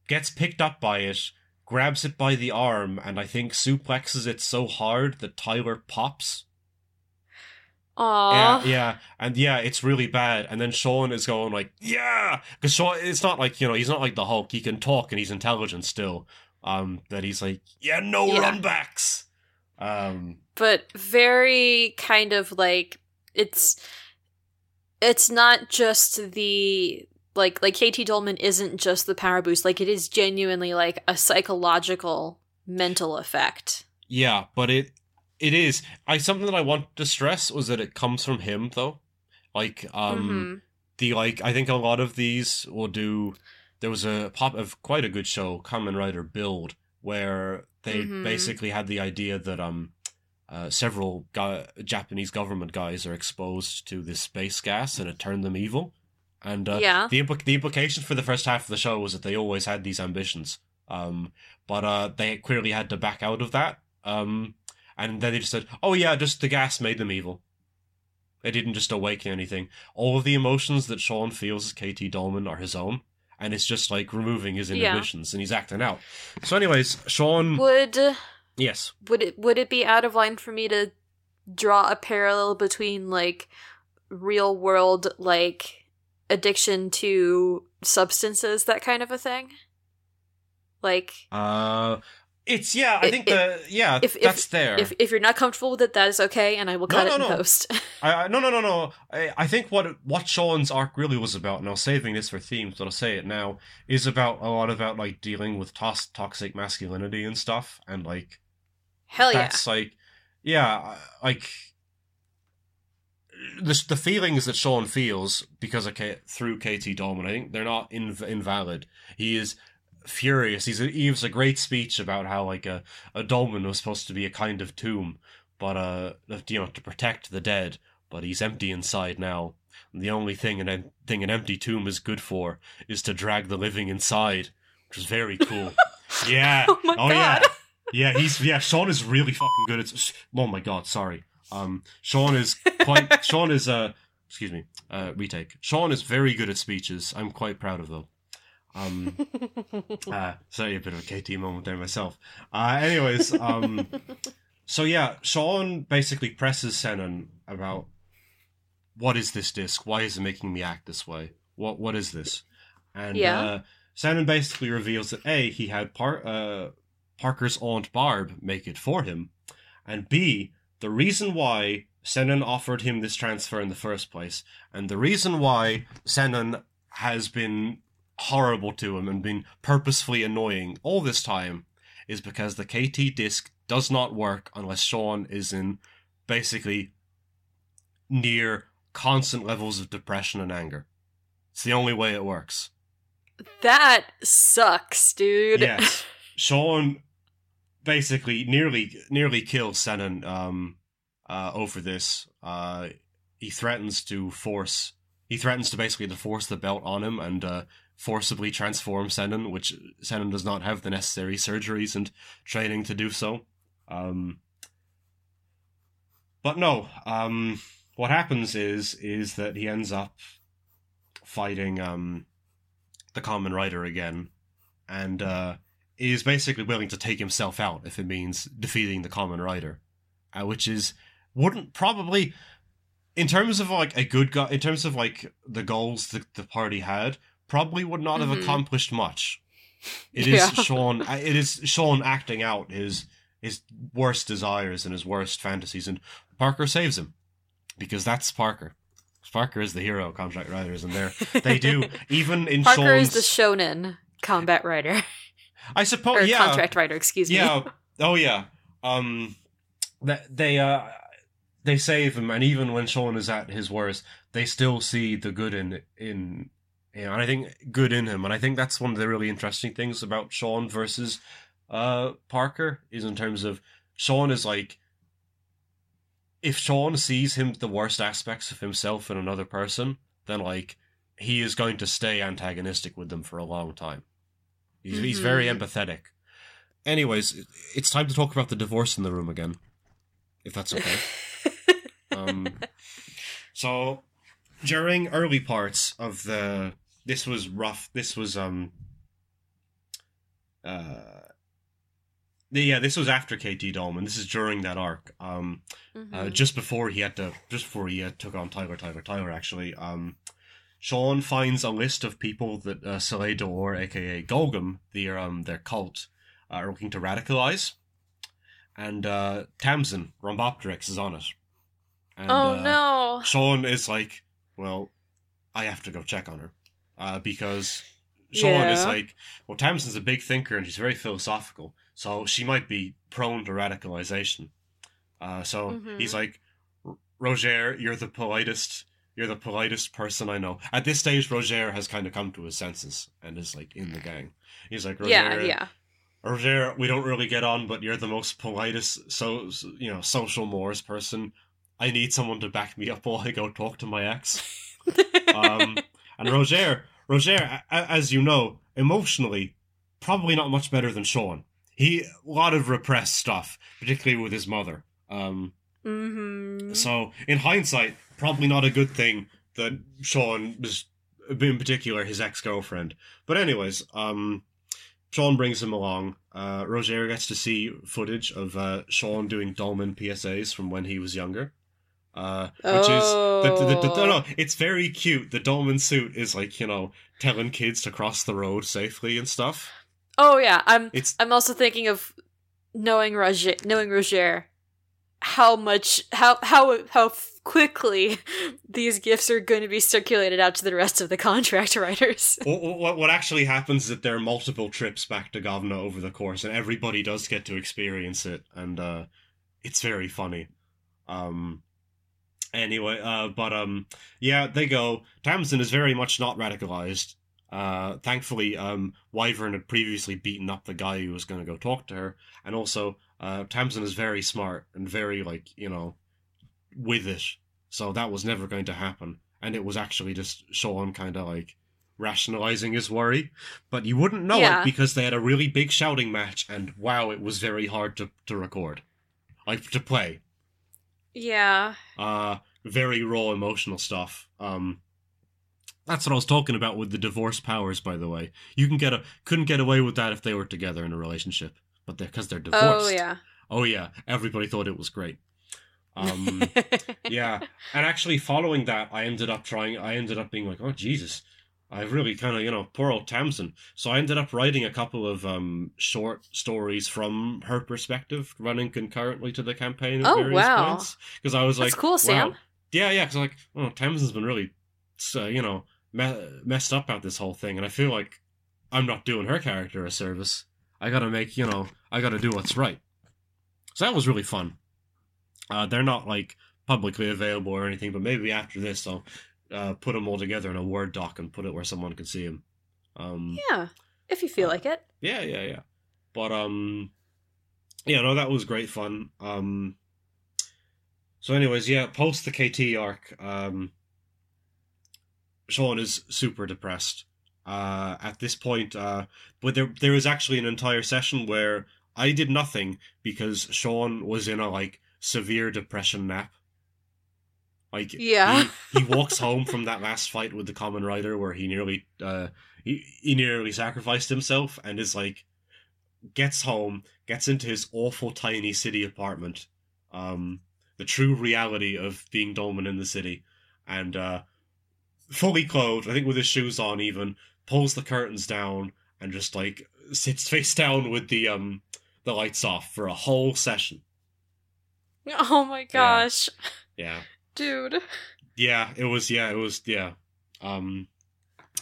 Speaker 2: gets picked up by it, grabs it by the arm, and I think suplexes it so hard that Tyler pops.
Speaker 1: Aww.
Speaker 2: Yeah, yeah, and yeah, it's really bad. And then Sean is going like, yeah, because Sean, it's not like you know, he's not like the Hulk. He can talk and he's intelligent still. Um, that he's like, yeah, no
Speaker 1: Yeah.
Speaker 2: run backs. Um,
Speaker 1: but very kind of like it's it's not just the like like KT Dolmen isn't just the power boost like it is genuinely like a psychological mental effect.
Speaker 2: yeah, but it it is. I something that I want to stress was that it comes from him though. Like, um,
Speaker 1: Mhm.
Speaker 2: the like I think a lot of these will do. There was a pop of quite a good show, Kamen Rider Build, where they
Speaker 1: Mhm.
Speaker 2: basically had the idea that um uh, several gu- Japanese government guys are exposed to this space gas and it turned them evil. And uh,
Speaker 1: Yeah.
Speaker 2: the impl- the implication for the first half of the show was that they always had these ambitions, um, but uh, they clearly had to back out of that. Um, and then they just said, "Oh yeah, just the gas made them evil." They didn't just awaken anything. All of the emotions that Sean feels as KT Dolmen are his own, and it's just like removing his
Speaker 1: Yeah.
Speaker 2: inhibitions, and he's acting out. So, anyways, Sean,
Speaker 1: Would
Speaker 2: yes,
Speaker 1: would it would it be out of line for me to draw a parallel between like real world like addiction to substances that kind of a thing? Like
Speaker 2: uh, it's yeah. I
Speaker 1: If-
Speaker 2: think the yeah
Speaker 1: if- if-
Speaker 2: that's there.
Speaker 1: if if you're not comfortable with it that is okay and I will cut
Speaker 2: no,
Speaker 1: it in
Speaker 2: no.
Speaker 1: post. [LAUGHS]
Speaker 2: I, I no no no no. I, I think what what Sean's arc really was about, and I was saving this for themes, but I'll say it now, is about a lot about like dealing with tos- toxic masculinity and stuff, and like
Speaker 1: Hell yeah.
Speaker 2: that's like yeah, like the the feelings that Sean feels because of K- through KT Dolmen, I think they're not inv- invalid. He is furious. He's a, he gives a great speech about how like a a dolmen was supposed to be a kind of tomb, but uh, you know, to protect the dead. But he's empty inside now. And the only thing an em- thing an empty tomb is good for is to drag the living inside, which is very cool. [LAUGHS] yeah.
Speaker 1: Oh my
Speaker 2: yeah.
Speaker 1: God.
Speaker 2: Yeah, he's yeah. Sean is really fucking good It's Oh my god, sorry. Um, Sean is [LAUGHS] quite. Sean is uh, excuse me. Uh, retake. Sean is very good at speeches. I'm quite proud of them. Um, [LAUGHS] uh, sorry, a bit of a KT moment there myself. Uh, anyways, um, [LAUGHS] so yeah, Sean basically presses Senan about what is this disc? Why is it making me act this way? What what is this? And
Speaker 1: Yeah.
Speaker 2: uh, Senan basically reveals that a he had Par- uh, Parker's aunt Barb make it for him, and b the reason why Senan offered him this transfer in the first place, and the reason why Senan has been horrible to him and been purposefully annoying all this time is because the KT disc does not work unless Sean is in basically near constant levels of depression and anger. It's the only way it works.
Speaker 1: that sucks, dude.
Speaker 2: Yes. [LAUGHS] Sean basically nearly nearly kills Senan um uh over this. Uh he threatens to force he threatens to basically to force the belt on him and uh forcibly transform Senan, which Senan does not have the necessary surgeries and training to do so. Um but no, um what happens is is that he ends up fighting um the Kamen Rider again and uh is basically willing to take himself out if it means defeating the Kamen Rider uh, which is wouldn't probably in terms of like a good guy in terms of like the goals that the party had probably would not have
Speaker 1: Mhm.
Speaker 2: accomplished much It is
Speaker 1: Yeah.
Speaker 2: sean [LAUGHS] it is sean acting out his his worst desires and his worst fantasies and parker saves him because that's parker parker is the hero contract riders and they're they do [LAUGHS] even in
Speaker 1: Parker
Speaker 2: Sean's,
Speaker 1: is the shonen combat writer [LAUGHS]
Speaker 2: I suppose, yeah,
Speaker 1: contract rider. Excuse me.
Speaker 2: yeah. Oh yeah. um, that they uh they save him, and even when Sean is at his worst, they still see the good in in. You know, and I think good in him, and I think that's one of the really interesting things about Sean versus uh Parker is in terms of Sean is like if Sean sees him the worst aspects of himself in another person, then like he is going to stay antagonistic with them for a long time. He's, he's very empathetic. Anyways, it's time to talk about the divorce in the room again, if that's okay. [LAUGHS] um, [LAUGHS] so during early parts of the this was rough. This was um uh yeah, this was after KT Dolmen. This is during that arc. Um, uh,
Speaker 1: Mhm.
Speaker 2: just before he had to, just before he uh, took on Tyler, Tyler, Tyler. Actually, um, Sean finds a list of people that uh, Soleil Dor, aka Golgum, their um their cult, uh, are looking to radicalize, and uh, Tamsin Rhombopteryx is on it. And,
Speaker 1: oh
Speaker 2: uh,
Speaker 1: no.
Speaker 2: Sean is like, well, I have to go check on her, uh, because Sean is like, well, Tamsin's a big thinker and she's very philosophical, so she might be prone to radicalization. Uh, so
Speaker 1: Mhm.
Speaker 2: he's like, Roger, you're the politest, you're the politest person I know. At this stage, Roger has kind of come to his senses and is like in the gang. He's like, Roger,
Speaker 1: Yeah, yeah.
Speaker 2: Roger, we don't really get on, but you're the most politest, so you know, social mores person. I need someone to back me up while I go talk to my ex. [LAUGHS] Um, and Roger, Roger, as you know, emotionally, probably not much better than Sean. He a lot of repressed stuff, particularly with his mother. Um,
Speaker 1: mm-hmm.
Speaker 2: so in hindsight, probably not a good thing that Sean was, in particular, his ex girlfriend. But anyways, um, Sean brings him along. Uh, Roger gets to see footage of uh, Sean doing Dolmen PSAs from when he was younger. Uh, which is the, the, the, no, no, it's very cute. The Dolmen suit is like you know telling kids to cross the road safely and stuff.
Speaker 1: Oh yeah, I'm
Speaker 2: It's
Speaker 1: I'm also thinking of knowing Roger, knowing Roger, how much how how how quickly [LAUGHS] these gifts are going to be circulated out to the rest of the contract [LAUGHS] riders.
Speaker 2: what, what what actually happens is that there are multiple trips back to Gavna over the course, and everybody does get to experience it, and uh, it's very funny. Um, anyway, uh, but um, yeah, they go. Tamsin is very much not radicalized. Uh, thankfully, um, Wyvern had previously beaten up the guy who was going to go talk to her, and also, uh, Tamsin is very smart and very like you know, with it. So that was never going to happen, and it was actually just Sean kind of like rationalizing his worry, but you wouldn't know
Speaker 1: Yeah.
Speaker 2: it because they had a really big shouting match, and wow, it was very hard to to record, like to play.
Speaker 1: Yeah.
Speaker 2: Uh, very raw emotional stuff. Um, that's what I was talking about with the divorce powers. By the way, you can get a couldn't get away with that if they were together in a relationship, but they're because they're divorced.
Speaker 1: Oh yeah.
Speaker 2: Oh yeah, everybody thought it was great. Um, [LAUGHS] yeah, and actually following that, I ended up trying. I ended up being like, oh Jesus, I really kind of you know poor old Tamsin. So I ended up writing a couple of um short stories from her perspective, running concurrently to the campaign at
Speaker 1: Oh,
Speaker 2: various
Speaker 1: wow.
Speaker 2: points. Because I was
Speaker 1: That's
Speaker 2: like,
Speaker 1: cool, Sam.
Speaker 2: Yeah, yeah. Because like, oh, Tamsin's been really, uh, you know, me- messed up about this whole thing, and I feel like I'm not doing her character a service. I gotta make you know, I gotta do what's right. So that was really fun. Uh, they're not like publicly available or anything, but maybe after this I'll uh, put them all together in a Word doc and put it where someone can see them. Um,
Speaker 1: yeah. If you feel like it.
Speaker 2: yeah, yeah, yeah. But um, yeah, no, that was great fun. Um, so, anyways, yeah, post the KT arc, um, Sean is super depressed. Uh, at this point, uh, but there there was actually an entire session where I did nothing because Sean was in a like severe depression nap. Like
Speaker 1: Yeah.
Speaker 2: he, he [LAUGHS] walks home from that last fight with the Kamen Rider where he nearly uh he, he nearly sacrificed himself and is like gets home gets into his awful tiny city apartment um the true reality of being dolmen in the city and uh fully clothed i think with his shoes on even pulls the curtains down and just like sits face down with the um the lights off for a whole session
Speaker 1: Oh my gosh.
Speaker 2: yeah
Speaker 1: Dude.
Speaker 2: Yeah, it was. Yeah, it was. Yeah. Um,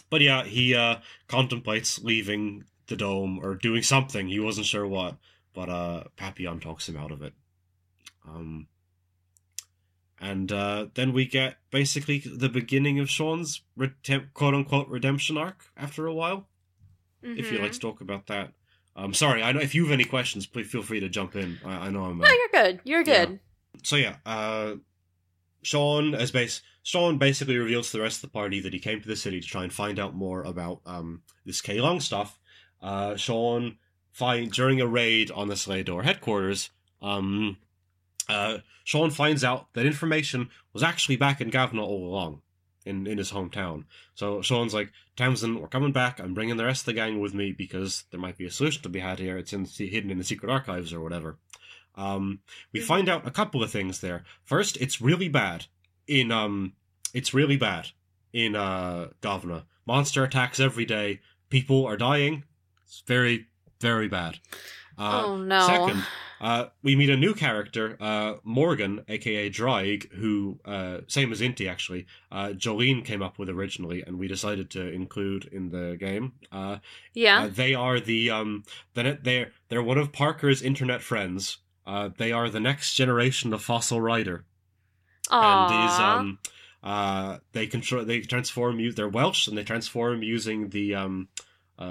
Speaker 2: but yeah, he uh contemplates leaving the dome or doing something. He wasn't sure what. but uh, Papillon talks him out of it. Um, and uh, then we get basically the beginning of Sean's redem- quote unquote redemption arc after a while. If you'd like
Speaker 1: Mhm.
Speaker 2: to talk about that. Um, sorry, I know if you have any questions, please feel free to jump in. I, I know I'm. uh,
Speaker 1: No, you're good. You're
Speaker 2: Yeah.
Speaker 1: good.
Speaker 2: so yeah, uh, Sean as base Sean basically reveals to the rest of the party that he came to the city to try and find out more about um this K Long stuff. Uh, Sean find during a raid on the Soleil Dor headquarters, um, uh, Sean finds out that information was actually back in Gavna all along, in in his hometown. So Sean's like, Tamsin, we're coming back. I'm bringing the rest of the gang with me because there might be a solution to be had here. It's in hidden in the secret archives or whatever. Um, we
Speaker 1: Mhm.
Speaker 2: find out a couple of things there. First, it's really bad in um, it's really bad in uh Gavna. Monster attacks every day. People are dying. It's very very bad. Uh,
Speaker 1: oh no.
Speaker 2: Second, uh, we meet a new character, uh, Morgan, aka Dreig, who, uh, same as Inti actually, uh, Jolene came up with originally, and we decided to include in the game. Uh,
Speaker 1: yeah.
Speaker 2: they are the um, the they're they're one of Parker's internet friends. Uh, they are the next generation of Fossil Rider, and these um, uh, they control they transform you. They're Welsh, and they transform using the um, uh,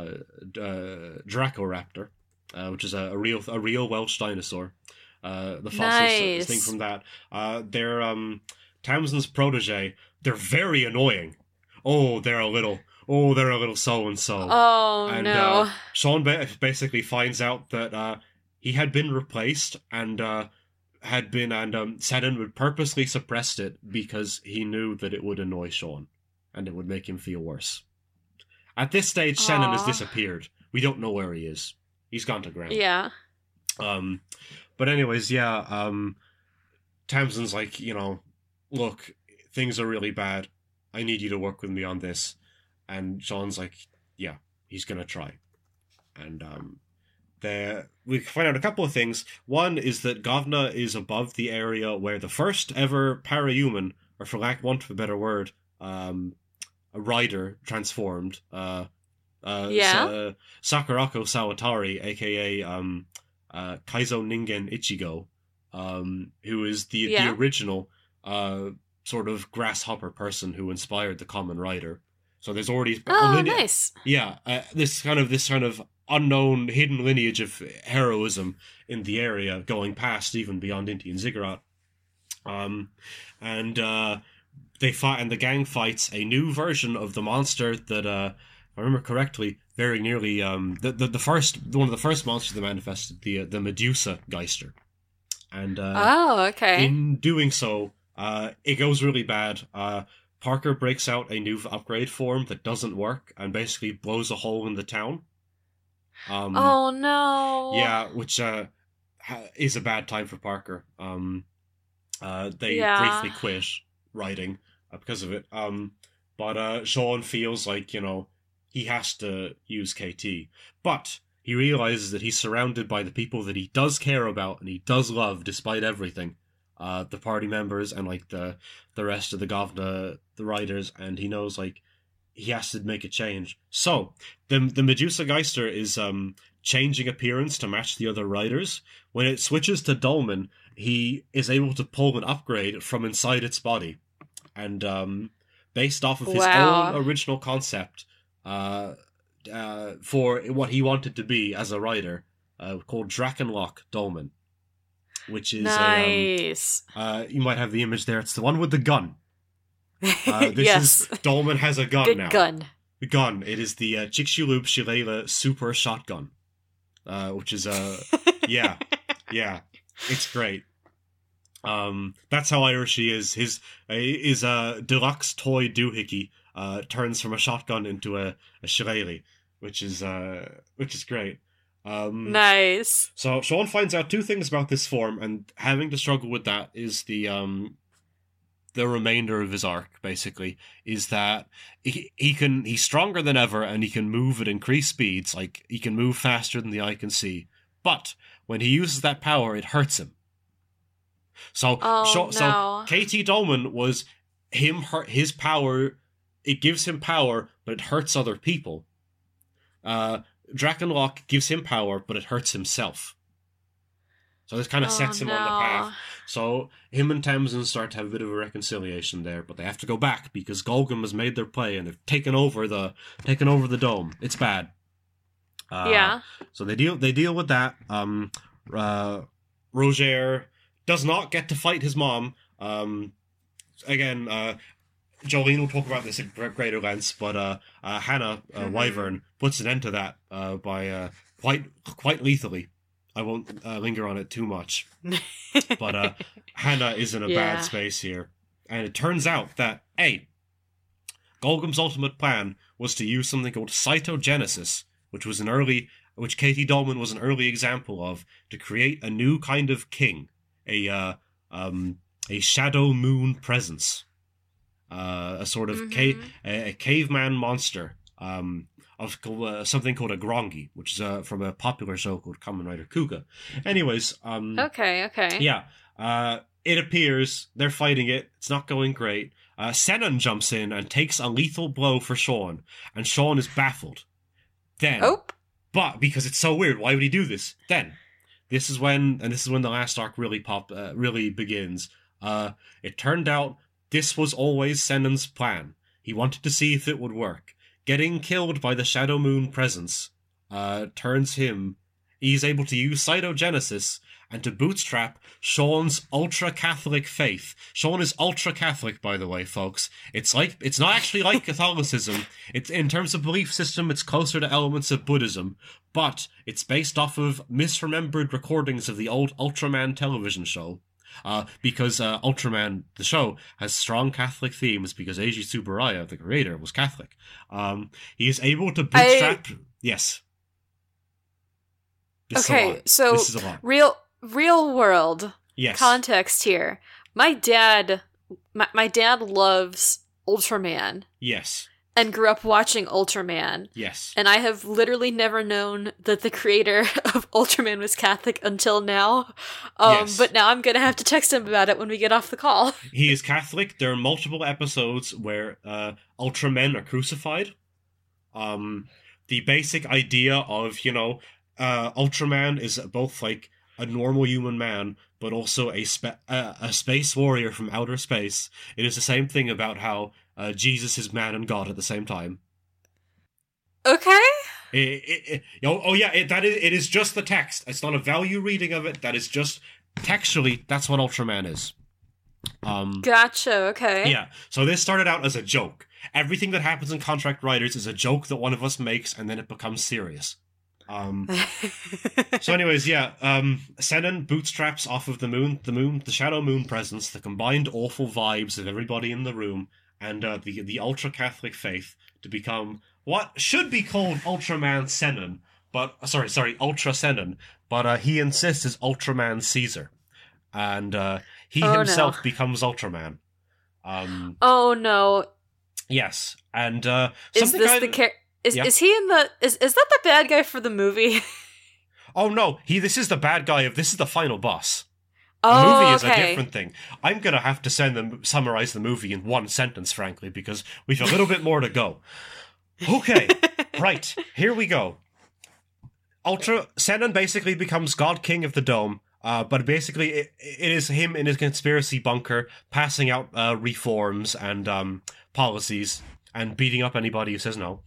Speaker 2: uh, Dracoraptor, uh, which is a, a real a real Welsh dinosaur. Uh, the fossil
Speaker 1: Nice.
Speaker 2: thing from that. Uh, they're um, Tamsin's protege. They're very annoying. Oh, they're a little. Oh, they're a little so and so.
Speaker 1: oh
Speaker 2: and,
Speaker 1: no.
Speaker 2: uh, Sean ba- basically finds out that uh, he had been replaced and uh, had been, and um, Senan would purposely suppressed it because he knew that it would annoy Sean and it would make him feel worse. At this stage, Senan has disappeared. We don't know where he is. He's gone to ground.
Speaker 1: yeah.
Speaker 2: Um, but anyways, yeah. Um, Tamsin's like, you know, look, things are really bad. I need you to work with me on this. And Sean's like, yeah, he's gonna try. And um, there we find out a couple of things. One is that Gavna is above the area where the first ever parahuman, or for lack want of a better word, um, a rider transformed. Uh, uh,
Speaker 1: Yeah.
Speaker 2: Uh, Sakurako Sawatari, aka um, uh, Kaizo Ningen Ichigo, um, who is the
Speaker 1: Yeah.
Speaker 2: the original uh, sort of grasshopper person who inspired the Kamen Rider. So there's already
Speaker 1: Oh, nice.
Speaker 2: yeah, uh, this kind of this kind of unknown hidden lineage of heroism in the area, going past even beyond Inti and Ziggurat. Um, and uh, they fight, and the gang fights a new version of the monster that, uh, if I remember correctly, very nearly um, the, the the first one of the first monsters that manifested the uh, the Medusa Geister, and uh,
Speaker 1: oh, okay.
Speaker 2: in doing so, uh, it goes really bad. Uh, Parker breaks out a new upgrade form that doesn't work and basically blows a hole in the town. Um,
Speaker 1: oh no.
Speaker 2: yeah, which uh, ha- is a bad time for Parker. Um, uh, they
Speaker 1: Yeah.
Speaker 2: briefly quit writing uh, because of it. Um, but uh, Sean feels like you know he has to use KT, but he realizes that he's surrounded by the people that he does care about and he does love, despite everything. Uh, the party members and like the the rest of the governor, the writers, and he knows like he has to make a change. So the the Medusa Geister is um changing appearance to match the other riders. When it switches to Dolmen, he is able to pull an upgrade from inside its body, and um, based off of his
Speaker 1: Wow.
Speaker 2: own original concept, uh, uh, for what he wanted to be as a rider, uh, called Drakenlock Dolmen, which is a,
Speaker 1: nice.
Speaker 2: um, uh, you might have the image there. It's the one with the gun. Uh, [LAUGHS] this
Speaker 1: yes.
Speaker 2: is Dolmen has a gun
Speaker 1: Good
Speaker 2: now.
Speaker 1: gun.
Speaker 2: Gun. It is the uh, Chicxulub Shillelagh Super Shotgun, uh, which is uh, [LAUGHS] yeah, yeah, it's great. Um, that's how Irish he is. His uh, is a deluxe toy doohickey uh, turns from a shotgun into a, a shillelagh, which is uh, which is great. Um,
Speaker 1: nice.
Speaker 2: so Sean finds out two things about this form, and having to struggle with that is the um the remainder of his arc. Basically, is that he he can he's stronger than ever, and he can move at increased speeds. Like he can move faster than the eye can see. But when he uses that power, it hurts him. So
Speaker 1: Oh
Speaker 2: so
Speaker 1: no.
Speaker 2: KT Dolmen was him hurt his power. It gives him power, but it hurts other people. Uh, Drakenlock gives him power, but it hurts himself. So this kind of
Speaker 1: Oh,
Speaker 2: sets him on the path. So him and Tamsin start to have a bit of a reconciliation there, but they have to go back because Golgum has made their play and they've taken over the taken over the dome. It's bad. Uh,
Speaker 1: yeah.
Speaker 2: So they deal they deal with that. Um, uh, Roger does not get to fight his mom. Um, again, uh, Jolene will talk about this at greater lengths, but uh, uh, Hannah uh,
Speaker 1: Mhm.
Speaker 2: Wyvern puts an end to that uh, by uh, quite quite lethally. I won't uh, linger on it too much, but uh, [LAUGHS] Hannah is in a
Speaker 1: Yeah.
Speaker 2: bad space here, and it turns out that a Golgum's ultimate plan was to use something called cytogenesis, which was an early, which KT Dolmen was an early example of, to create a new kind of king, a uh, um, a shadow moon presence, uh, a sort of ca-
Speaker 1: Mhm.
Speaker 2: a, a caveman monster. Um, of uh, something called a Grongi, which is uh, from a popular show called Kamen Rider Kuuga. Anyways, um,
Speaker 1: Okay, okay.
Speaker 2: yeah. Uh, it appears they're fighting it. It's not going great. Uh, Senan jumps in and takes a lethal blow for Sean, and Sean is baffled. Then,
Speaker 1: Oh,
Speaker 2: but because it's so weird, why would he do this? Then, this is when, and this is when the last arc really pop, uh, really begins. Uh, it turned out this was always Senan's plan. He wanted to see if it would work. Getting killed by the Shadow Moon presence uh, turns him. He's able to use cytogenesis and to bootstrap Sean's ultra Catholic faith. Sean is ultra Catholic, by the way, folks. It's like it's not actually like [LAUGHS] Catholicism. It's in terms of belief system, it's closer to elements of Buddhism, but it's based off of misremembered recordings of the old Ultraman television show. Uh, because uh, Ultraman, the show, has strong Catholic themes because Eiji Tsuburaya, the creator, was Catholic. Um, he is able to bootstrap. Yes. This is a
Speaker 1: okay. So
Speaker 2: this is a lot.
Speaker 1: real, real world
Speaker 2: Yes.
Speaker 1: context here. My dad, my, my dad loves Ultraman
Speaker 2: yes.
Speaker 1: And grew up watching Ultraman.
Speaker 2: Yes.
Speaker 1: And I have literally never known that the creator [LAUGHS] of Ultraman was Catholic until now. Um,
Speaker 2: Yes.
Speaker 1: But now I'm going to have to text him about it when we get off the call. [LAUGHS]
Speaker 2: He is Catholic. There are multiple episodes where uh, Ultramen are crucified. Um, the basic idea of you know, uh, Ultraman is both like a normal human man, but also a spa- uh, a space warrior from outer space. It is the same thing about how uh, Jesus is man and God at the same time.
Speaker 1: Okay.
Speaker 2: It, it, it- oh, oh yeah, it, that is it is just the text. It's not a value reading of it. That is just textually. That's what Ultraman is. Um,
Speaker 1: Gotcha. Okay.
Speaker 2: yeah. So this started out as a joke. Everything that happens in Contract Riders is a joke that one of us makes, and then it becomes serious. Um, [LAUGHS] so, anyways, yeah. Um, Senan bootstraps off of the moon, the moon, the shadow moon presence, the combined awful vibes of everybody in the room, and uh, the the ultra Catholic faith to become what should be called Ultraman Senan, but uh, sorry, sorry, Ultra Senan, but uh, he insists is Ultraman Caesar, and uh, he
Speaker 1: Oh, no.
Speaker 2: himself becomes Ultraman. Um,
Speaker 1: oh no.
Speaker 2: yes, and uh,
Speaker 1: Is this
Speaker 2: I-
Speaker 1: the char- is
Speaker 2: Yeah.
Speaker 1: is he in the is is that the bad guy for the movie? [LAUGHS]
Speaker 2: Oh no, he. This is the bad guy of. This is the final boss. The
Speaker 1: oh,
Speaker 2: movie is a different thing. I'm gonna have to send them summarize the movie in one sentence, frankly, because we've a little bit more to go. Okay, [LAUGHS] right here we go. Ultra Senan basically becomes God King of the Dome, uh, but basically it, it is him in his conspiracy bunker passing out uh, reforms and um, policies and beating up anybody who says no.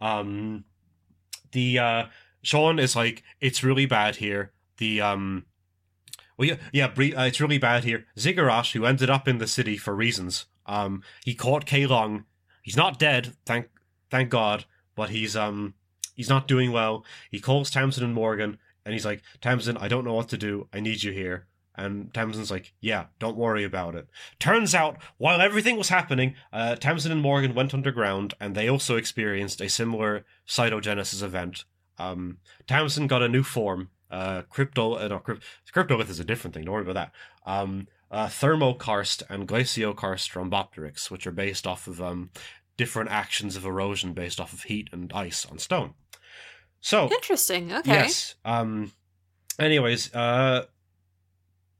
Speaker 2: Um, the uh, Sean is like, it's really bad here. The um, well, yeah, yeah, uh, it's really bad here. Ziggurat, who ended up in the city for reasons, um, he caught K Long. He's not dead, thank thank God, but he's um, he's not doing well. He calls Tamsin and Morgan, and he's like, Tamsin, I don't know what to do. I need you here. And Tamsin's like, yeah, don't worry about it. Turns out, while everything was happening, uh, Tamsin and Morgan went underground, and they also experienced a similar cytogenesis event. Um, Tamsin got a new form. Uh, crypto, uh, no, crypt- cryptolith is a different thing. Don't worry about that. Um, uh, thermokarst and glaciokarst rhombopteryx, which are based off of um, different actions of erosion based off of heat and ice on stone. So,
Speaker 1: Interesting. Okay.
Speaker 2: Yes. Um. Anyways, uh,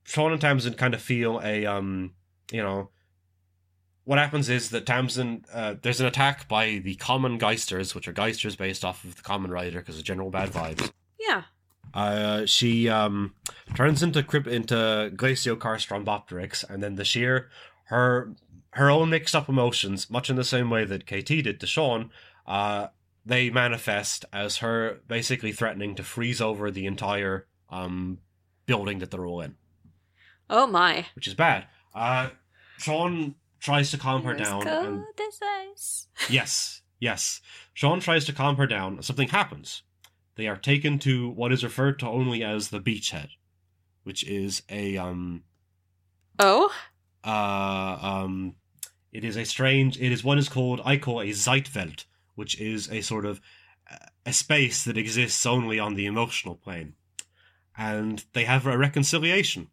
Speaker 2: Sean and Tamsin kind of feel a um. You know, what happens is that Tamsin, uh, there's an attack by the Kamen Geisters, which are Geisters based off of the Kamen Rider because of general bad vibes.
Speaker 1: Yeah.
Speaker 2: Uh, she um, turns into into Glaciokarst Rhombopteryx, and then the sheer her her own mixed up emotions, much in the same way that KT did to Sean, uh, they manifest as her basically threatening to freeze over the entire um building that they're all in,
Speaker 1: Oh my.
Speaker 2: which is bad. Uh, Sean tries to calm her down, and. Yes, yes. Sean tries to calm her down. Something happens. They are taken to what is referred to only as the beachhead, which is a um
Speaker 1: Oh?
Speaker 2: uh um it is a strange it is what is called I call a Zeitwelt, which is a sort of uh, a space that exists only on the emotional plane. And they have a reconciliation.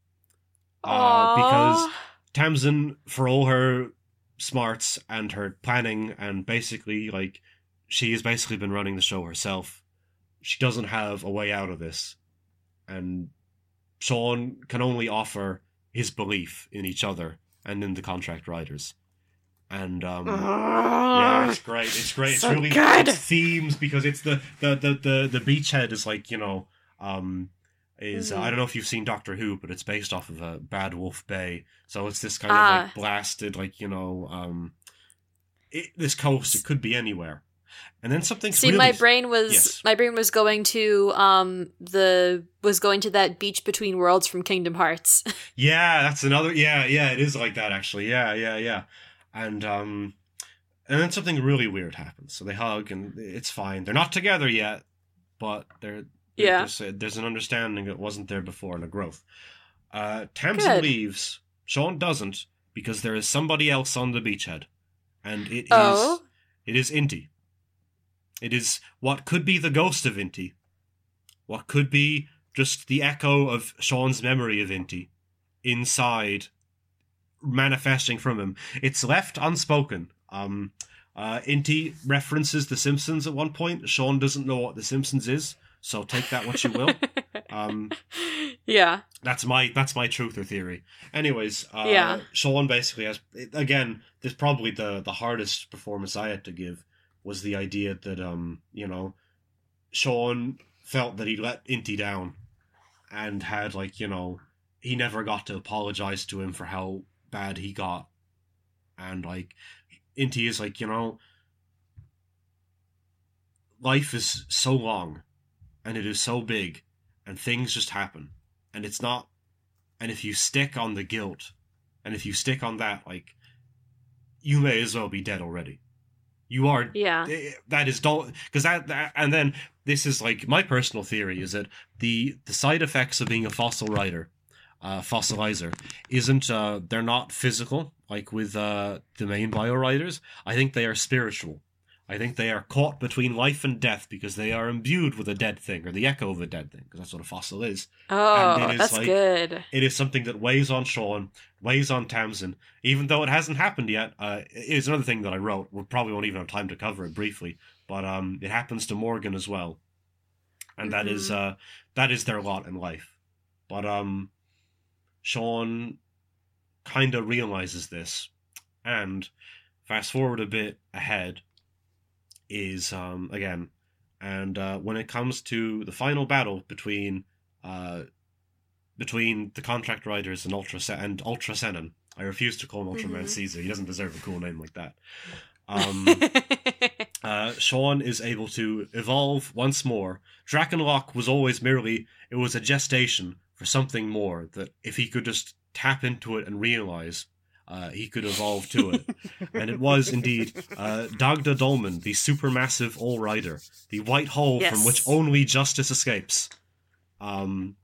Speaker 2: Uh, because. Tamsin, for all her smarts and her planning, and basically, like, she has basically been running the show herself. She doesn't have a way out of this. And Sean can only offer his belief in each other and in the contract riders. And, um, yeah, it's great. It's great. It's
Speaker 1: So
Speaker 2: really
Speaker 1: good.
Speaker 2: it's themes because it's the, the, the, the, the beachhead is like, you know, um, is uh,
Speaker 1: Mhm.
Speaker 2: I don't know if you've seen Doctor Who, but it's based off of uh, Bad Wolf Bay. So it's this kind of
Speaker 1: Ah.
Speaker 2: like blasted, like you know, um, it, this coast. It could be anywhere. And then something.
Speaker 1: See,
Speaker 2: really,
Speaker 1: my brain was
Speaker 2: Yes.
Speaker 1: my brain was going to um the was going to that beach between worlds from Kingdom Hearts. [LAUGHS]
Speaker 2: Yeah, that's another. Yeah, yeah, it is like that actually. Yeah, yeah, yeah. And um, and then something really weird happens. So they hug, and it's fine. They're not together yet, but they're
Speaker 1: Yeah.
Speaker 2: There's, a, there's an understanding that wasn't there before and a growth. Uh, Tamsin
Speaker 1: Good.
Speaker 2: leaves. Sean doesn't because there is somebody else on the beachhead, and it is
Speaker 1: Oh.
Speaker 2: it is Inti. It is what could be the ghost of Inti, what could be just the echo of Sean's memory of Inti, inside, manifesting from him. It's left unspoken. Um, uh, Inti references The Simpsons at one point. Sean doesn't know what The Simpsons is, so take that what you will. [LAUGHS] Um,
Speaker 1: yeah.
Speaker 2: that's my that's my truth or theory. Anyways, uh,
Speaker 1: Yeah.
Speaker 2: Sean basically has again. This probably the the hardest performance I had to give was the idea that um you know, Sean felt that he let Inti down, and had like you know he never got to apologize to him for how bad he got, and like Inti is like you know. Life is so long, and it is so big, and things just happen and it's not and if you stick on the guilt and if you stick on that like you may as well be dead already you are
Speaker 1: Yeah.
Speaker 2: eh, that is don't because that, that and then this is like my personal theory is that the the side effects of being a fossil rider uh fossilizer isn't uh they're not physical like with uh the main bio riders i think they are spiritual I think they are caught between life and death because they are imbued with a dead thing or the echo of a dead thing because that's what a fossil is.
Speaker 1: Oh,
Speaker 2: it is
Speaker 1: that's
Speaker 2: like-
Speaker 1: good.
Speaker 2: It is something that weighs on Sean, weighs on Tamsin, even though it hasn't happened yet. Uh, it is another thing that I wrote. We probably won't even have time to cover it briefly, but um, it happens to Morgan as well, and that is uh, that is their lot in life. But um, Sean kind of realizes this, and fast forward a bit ahead is um again, and uh, when it comes to the final battle between uh between the contract riders and Ultra Se- and Ultra Senan. I refuse to call him Ultraman
Speaker 1: Mhm.
Speaker 2: Caesar. He doesn't deserve a cool name like that. [LAUGHS] Um, uh, Sean is able to evolve once more. Drakenlock was always merely it was a gestation for something more. That if he could just tap into it and realize, uh, he could evolve to it. and it was indeed uh, Dagda Dolmen, the supermassive All Rider, the white hole from which only justice escapes. Um,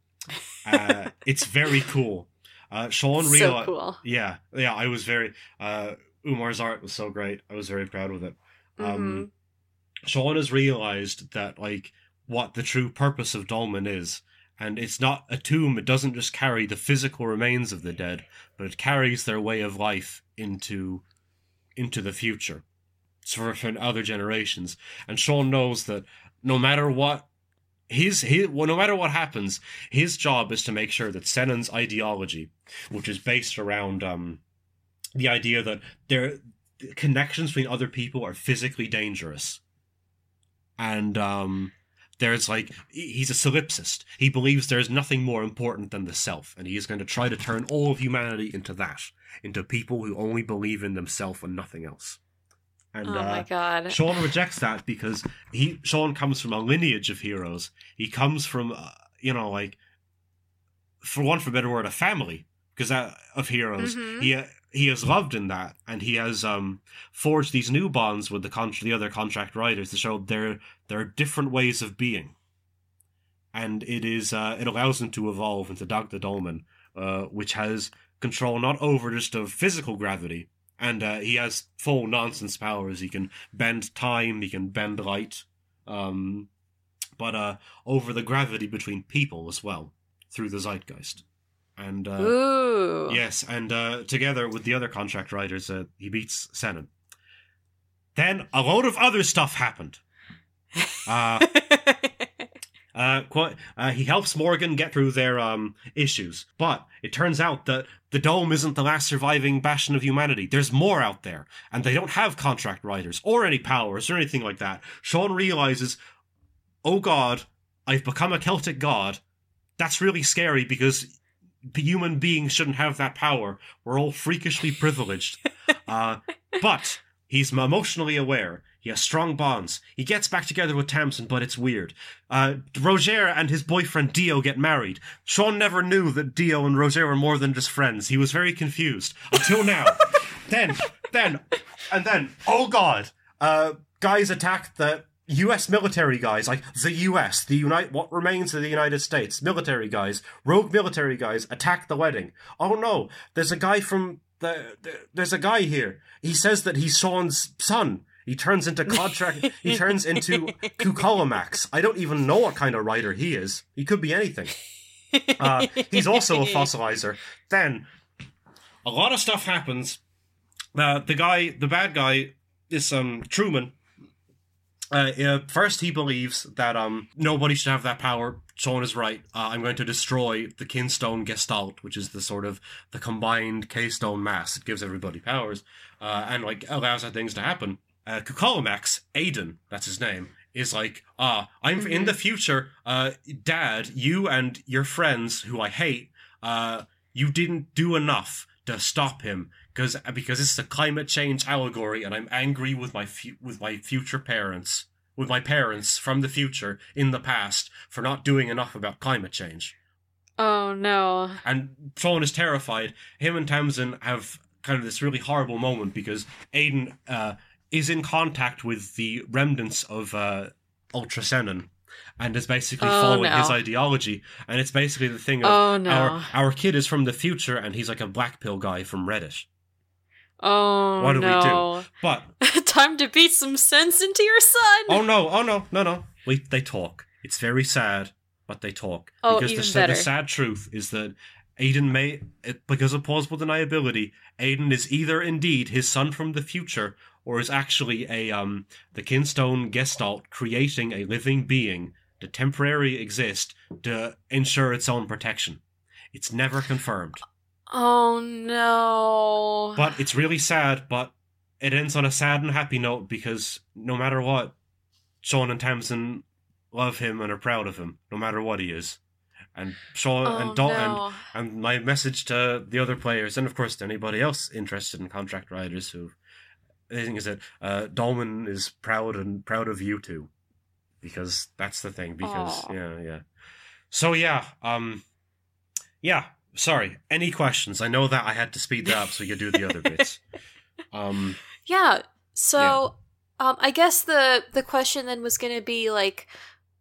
Speaker 2: uh, it's very cool. Uh, Sean
Speaker 1: so cool.
Speaker 2: Yeah, yeah, I was very. Uh, Umar's art was so great. I was very proud with it. Um, Sean has realized that like what the true purpose of Dolmen is, and it's not a tomb. It doesn't just carry the physical remains of the dead, but it carries their way of life into into the future, for, other generations. And Sean knows that no matter what. His, his well, no matter what happens, his job is to make sure that Senan's ideology, which is based around um, the idea that there connections between other people are physically dangerous, and um, there's like he's a solipsist. He believes there's nothing more important than the self, and he is going to try to turn all of humanity into that, into people who only believe in themselves and nothing else. And
Speaker 1: oh
Speaker 2: uh,
Speaker 1: my god.
Speaker 2: Sean rejects that because he Sean comes from a lineage of heroes. He comes from uh, you know like for one for a better word a family because that of heroes.
Speaker 1: Mhm.
Speaker 2: He he is loved in that, and he has um forged these new bonds with the con- the other contract riders to show there there are different ways of being, and it is uh, it allows him to evolve into Dagda Dolmen, uh, which has control not over just of physical gravity, and uh, he has full nonsense powers. He can bend time, he can bend light, um, but uh, over the gravity between people as well through the zeitgeist. And uh, yes, and uh, together with the other contract riders, uh, he beats Senan. Then a load of other stuff happened. [LAUGHS] Uh, uh, quite, uh, he helps Morgan get through their um, issues, but it turns out that the dome isn't the last surviving bastion of humanity. There's more out there, and they don't have contract riders or any powers or anything like that. Sean realizes, oh god, I've become a Celtic god. That's really scary because human beings shouldn't have that power. We're all freakishly privileged. [LAUGHS] Uh, but he's emotionally aware. He has strong bonds. He gets back together with Tamsin, but it's weird. Uh, Roger and his boyfriend Dio get married. Sean never knew that Dio and Roger were more than just friends. He was very confused until now. [LAUGHS] then, then, and then, oh god, uh, guys attack the U.S. military guys, like the U.S., the United, what remains of the United States, military guys, rogue military guys, attack the wedding. Oh no, there's a guy from the, the there's a guy here. He says that he's Sean's son. He turns into contract. he turns into [LAUGHS] Kukalamax. I don't even know what kind of writer he is. He could be anything. Uh, he's also a fossilizer. Then a lot of stuff happens. Uh, the guy, the bad guy, is um Truman. Uh, uh, first, he believes that um nobody should have that power. Sean is right. Uh, I'm going to destroy the Kinstone Gestalt, which is the sort of the combined K-stone mass. It gives everybody powers uh, and like allows that things to happen. Uh, Kukalamax, Aiden, that's his name, is like, ah, I'm in the future. Uh, Dad, you and your friends, who I hate, uh, you didn't do enough to stop him because because it's a climate change allegory, and I'm angry with my fu- with my future parents, with my parents from the future in the past for not doing enough about climate change.
Speaker 1: oh no.
Speaker 2: And Sean is terrified. Him and Tamsin have kind of this really horrible moment because Aiden uh, is in contact with the remnants of uh, Ultra Senan and is basically
Speaker 1: Oh,
Speaker 2: following
Speaker 1: no.
Speaker 2: his ideology. And it's basically the thing of
Speaker 1: Oh no.
Speaker 2: our our kid is from the future and he's like a black pill guy from Reddit.
Speaker 1: Oh
Speaker 2: What do we do?
Speaker 1: no.
Speaker 2: But [LAUGHS]
Speaker 1: Time to beat some sense into your son.
Speaker 2: oh no, oh no, no, no. We they talk. It's very sad, but they talk.
Speaker 1: Oh,
Speaker 2: because
Speaker 1: even
Speaker 2: the,
Speaker 1: better.
Speaker 2: the sad truth is that Aiden may, because of plausible deniability, Aiden is either indeed his son from the future, or is actually a um the Kinstone Gestalt creating a living being to temporarily exist to ensure its own protection. It's never confirmed,
Speaker 1: Oh no.
Speaker 2: but it's really sad. But it ends on a sad and happy note because no matter what, Sean and Tamsin love him and are proud of him, no matter what he is. And Sean
Speaker 1: oh,
Speaker 2: and Dal- and
Speaker 1: no.
Speaker 2: and my message to the other players, and of course to anybody else interested in contract riders who, the thing is that uh, Dolmen is proud and proud of you too, because that's the thing. Because
Speaker 1: Aw.
Speaker 2: yeah, yeah. So yeah, um, yeah. Sorry. Any questions? I know that I had to speed that up so we could do the other bits. [LAUGHS] Um,
Speaker 1: Yeah. So, um, I guess the the question then was going to be like,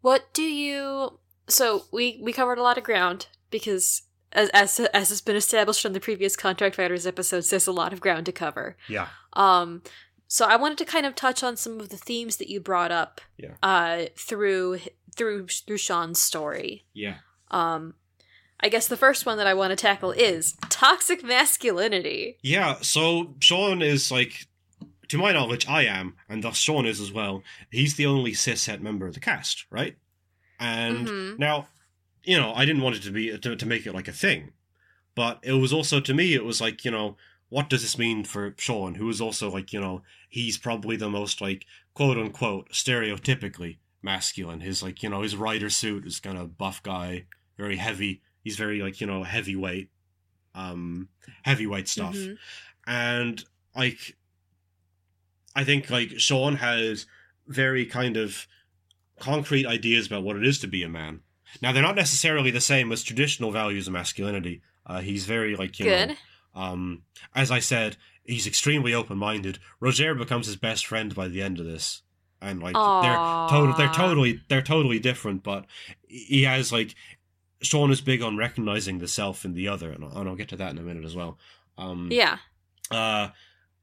Speaker 1: what do you? So we we covered a lot of ground because as as as has been established from the previous contract riders episodes, there's a lot of ground to cover.
Speaker 2: yeah,
Speaker 1: Um, so I wanted to kind of touch on some of the themes that you brought up.
Speaker 2: Yeah.
Speaker 1: Uh, through through through Sean's story.
Speaker 2: yeah,
Speaker 1: Um, I guess the first one that I want to tackle is toxic masculinity.
Speaker 2: yeah. So Sean is like, to my knowledge, I am, and thus Sean is as well. He's the only cishet member of the cast, right? And
Speaker 1: Mhm.
Speaker 2: Now, you know, I didn't want it to be to, to make it like a thing, but it was also to me it was like you know what does this mean for Sean, who is also like you know he's probably the most like quote unquote stereotypically masculine. His like you know his rider suit is kind of buff guy, very heavy. He's very like you know heavyweight, um, heavyweight stuff,
Speaker 1: Mhm.
Speaker 2: and like I think like Sean has very kind of concrete ideas about what it is to be a man. Now they're not necessarily the same as traditional values of masculinity. Uh, he's very like you know um, as I said, he's extremely open-minded. Roger becomes his best friend by the end of this, and like they're total, they're totally, they're totally different. But he has like Sean is big on recognizing the self in the other, and I'll, and I'll get to that in a minute as well. Um,
Speaker 1: Yeah.
Speaker 2: uh,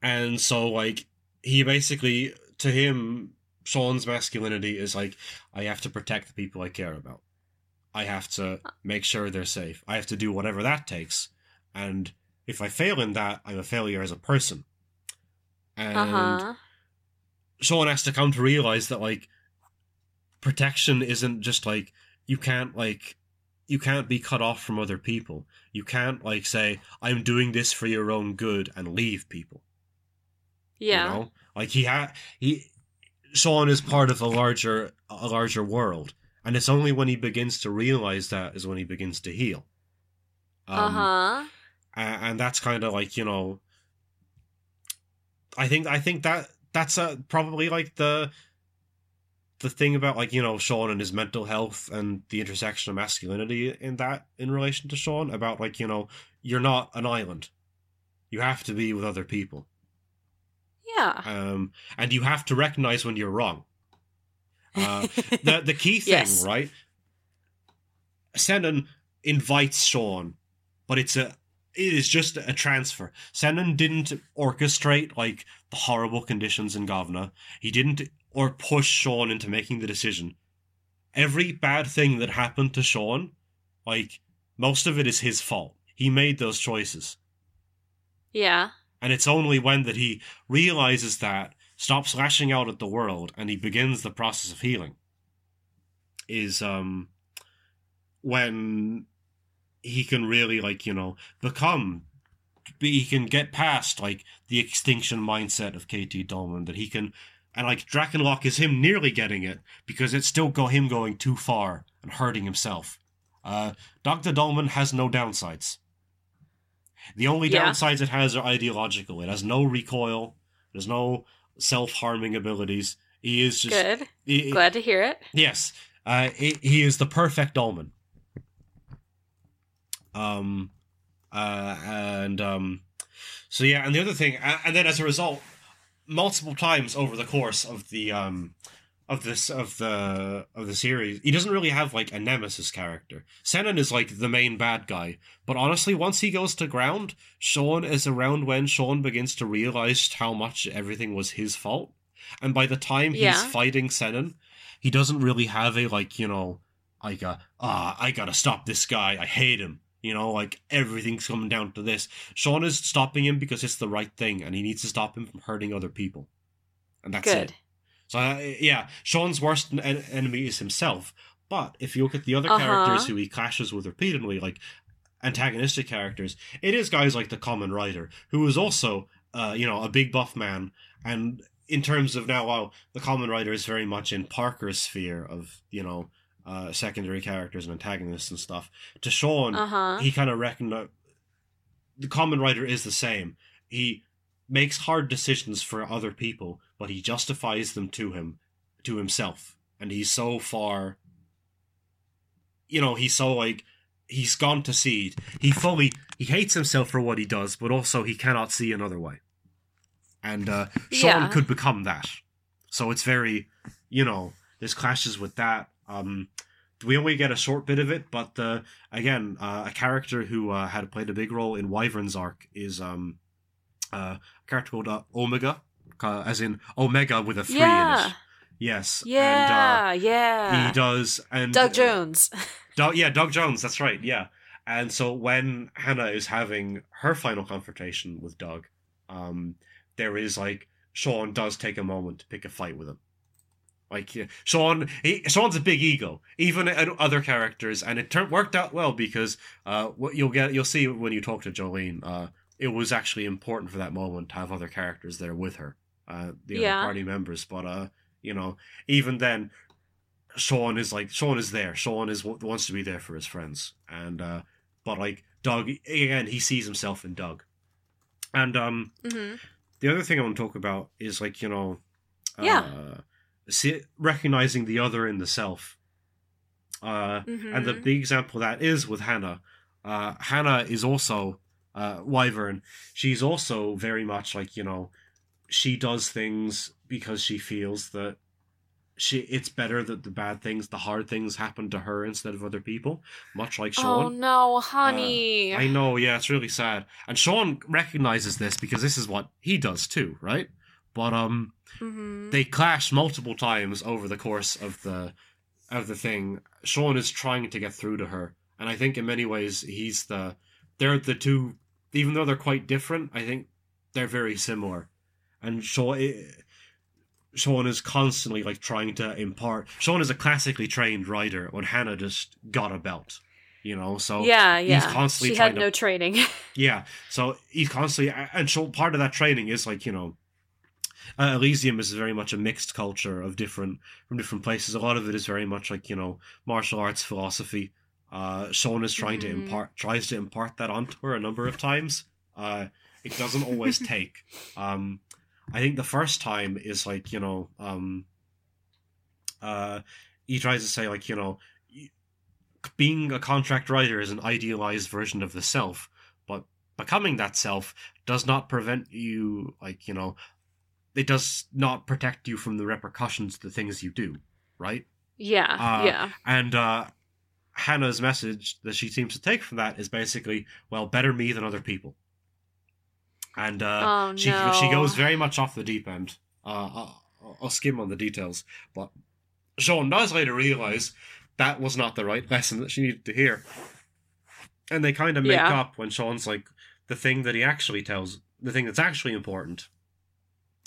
Speaker 2: and so like he basically to him, Sean's masculinity is like I have to protect the people I care about. I have to make sure they're safe. I have to do whatever that takes. And if I fail in that, I'm a failure as a person. And
Speaker 1: Uh huh.
Speaker 2: Sean has to come to realize that like protection isn't just like you can't like you can't be cut off from other people. You can't like say I'm doing this for your own good and leave people.
Speaker 1: Yeah.
Speaker 2: You know? Like he had he Sean is part of a larger a larger world. And it's only when he begins to realize that is when he begins to heal.
Speaker 1: uh
Speaker 2: Um,
Speaker 1: huh.
Speaker 2: a- and that's kind of like you know i think i think that that's uh probably like the the thing about like you know sean and his mental health and the intersection of masculinity in that in relation to sean about like you know you're not an island you have to be with other people
Speaker 1: Yeah.
Speaker 2: um and you have to recognize when you're wrong uh [LAUGHS] the the key thing,
Speaker 1: Yes.
Speaker 2: right? Senan invites Sean, but it's a it is just a transfer. Senan didn't orchestrate like the horrible conditions in Gavna. He didn't or push Sean into making the decision. Every bad thing that happened to Sean, like most of it is his fault. He made those choices.
Speaker 1: yeah.
Speaker 2: And it's only when that he realizes that, stops lashing out at the world, and he begins the process of healing. Is um when he can really like, you know, become he can get past like the extinction mindset of KT Dolmen that he can and like Drakenlock is him nearly getting it because it's still go him going too far and hurting himself. Uh Dr. Dolmen has no downsides. The only
Speaker 1: Yeah.
Speaker 2: downsides it has are ideological. It has no recoil. There's no self-harming abilities. He is just
Speaker 1: Good.
Speaker 2: he-
Speaker 1: Glad to hear it.
Speaker 2: Yes, uh, he, he is the perfect dolmen. Um, uh, and um, so yeah, and the other thing, and, then as a result, multiple times over the course of the um of this of the of the series, he doesn't really have like a nemesis character. Senan is like the main bad guy, but honestly, once he goes to ground, Sean is around when Sean begins to realize how much everything was his fault, and by the time he's
Speaker 1: Yeah.
Speaker 2: fighting Senan, he doesn't really have a like you know I got ah I gotta stop this guy I hate him you know like everything's coming down to this. Sean is stopping him because it's the right thing and he needs to stop him from hurting other people. And that's
Speaker 1: Good.
Speaker 2: it. So uh, yeah Sean's worst en- enemy is himself. But if you look at the other
Speaker 1: Uh-huh.
Speaker 2: characters who he clashes with repeatedly like antagonistic characters it is guys like the Kamen Rider who is also uh you know a big buff man. And in terms of now, while the Kamen Rider is very much in Parker's sphere of you know uh, secondary characters and antagonists and stuff, to Sean,
Speaker 1: Uh huh.
Speaker 2: he kind of reckoned the Kamen Rider is the same. He makes hard decisions for other people, but he justifies them to him, to himself, and he's so far. You know, he's so like he's gone to seed. He fully he hates himself for what he does, but also he cannot see another way. And uh, Sean
Speaker 1: Yeah.
Speaker 2: could become that. So it's very, you know, there's clashes with that. Um, we only get a short bit of it, but uh, again, uh, a character who uh, had played a big role in Wyvern's arc is um, uh, a character called uh, Omega, uh, as in Omega with a three in
Speaker 1: Yeah.
Speaker 2: it. Yes.
Speaker 1: Yeah.
Speaker 2: And, uh,
Speaker 1: yeah.
Speaker 2: he does. And
Speaker 1: Doug Jones. [LAUGHS]
Speaker 2: Doug, yeah, Doug Jones. That's right. Yeah. And so when Hannah is having her final confrontation with Doug, um, there is like Sean does take a moment to pick a fight with him. Like Sean, he, Sean's a big ego, even other characters, and it turned worked out well because uh, what you'll get, you'll see when you talk to Jolene, uh, it was actually important for that moment to have other characters there with her, uh, the
Speaker 1: Yeah.
Speaker 2: other party members. But uh, you know, even then, Sean is like Sean is there. Sean is wants to be there for his friends, and uh, but like Doug again, he sees himself in Doug, and um,
Speaker 1: hmm
Speaker 2: the other thing I want to talk about is like you know,
Speaker 1: Yeah.
Speaker 2: uh, see, recognizing the other in the self. Uh, and the big example that is with Hannah. Uh, Hannah is also uh, Wyvern. She's also very much like you know, she does things because she feels that she it's better that the bad things, the hard things, happen to her instead of other people. Much like Sean.
Speaker 1: Oh no, honey.
Speaker 2: I know, yeah, it's really sad. And Sean recognizes this because this is what he does too, right? But um
Speaker 1: hmm
Speaker 2: they clash multiple times over the course of the of the thing. Sean is trying to get through to her, and I think in many ways he's the they're the two even though they're quite different, I think they're very similar. And Sean Sean is constantly like trying to impart Sean is a classically trained rider when Hannah just got a belt. You know, so
Speaker 1: yeah, yeah.
Speaker 2: he's constantly
Speaker 1: she had
Speaker 2: to
Speaker 1: no training. [LAUGHS]
Speaker 2: yeah, so he's constantly, and so part of that training is like you know, uh, Elysium is very much a mixed culture of different from different places. A lot of it is very much like you know martial arts philosophy. Uh, Sean is trying to
Speaker 1: Mhm.
Speaker 2: impart tries to impart that onto her a number of times. Uh, it doesn't always [LAUGHS] take. Um, I think the first time is like you know, um, uh, he tries to say like you know, being a contract rider is an idealized version of the self, but becoming that self does not prevent you, like, you know, it does not protect you from the repercussions of the things you do, right?
Speaker 1: yeah,
Speaker 2: Uh,
Speaker 1: yeah.
Speaker 2: And uh, Hannah's message that she seems to take from that is basically, well, better me than other people. And uh,
Speaker 1: oh
Speaker 2: she
Speaker 1: no.
Speaker 2: she goes very much off the deep end. Uh, I'll, I'll skim on the details, but Sean does later realize that was not the right lesson that she needed to hear, and they kind of make
Speaker 1: Yeah.
Speaker 2: up when Sean's like the thing that he actually tells the thing that's actually important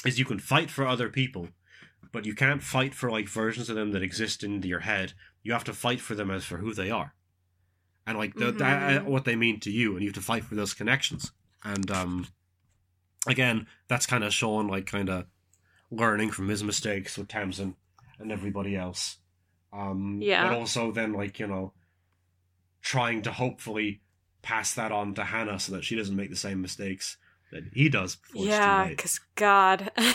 Speaker 2: is you can fight for other people, but you can't fight for like versions of them that exist in your head. You have to fight for them as for who they are, and like the, that,
Speaker 1: Mhm.
Speaker 2: what they mean to you, and you have to fight for those connections. And um, again, that's kind of Sean like kind of learning from his mistakes with Tamsin and everybody else. Um,
Speaker 1: Yeah.
Speaker 2: But also then like you know, trying to hopefully pass that on to Hannah so that she doesn't make the same mistakes that he does before
Speaker 1: yeah,
Speaker 2: it's too late.
Speaker 1: because God. [LAUGHS]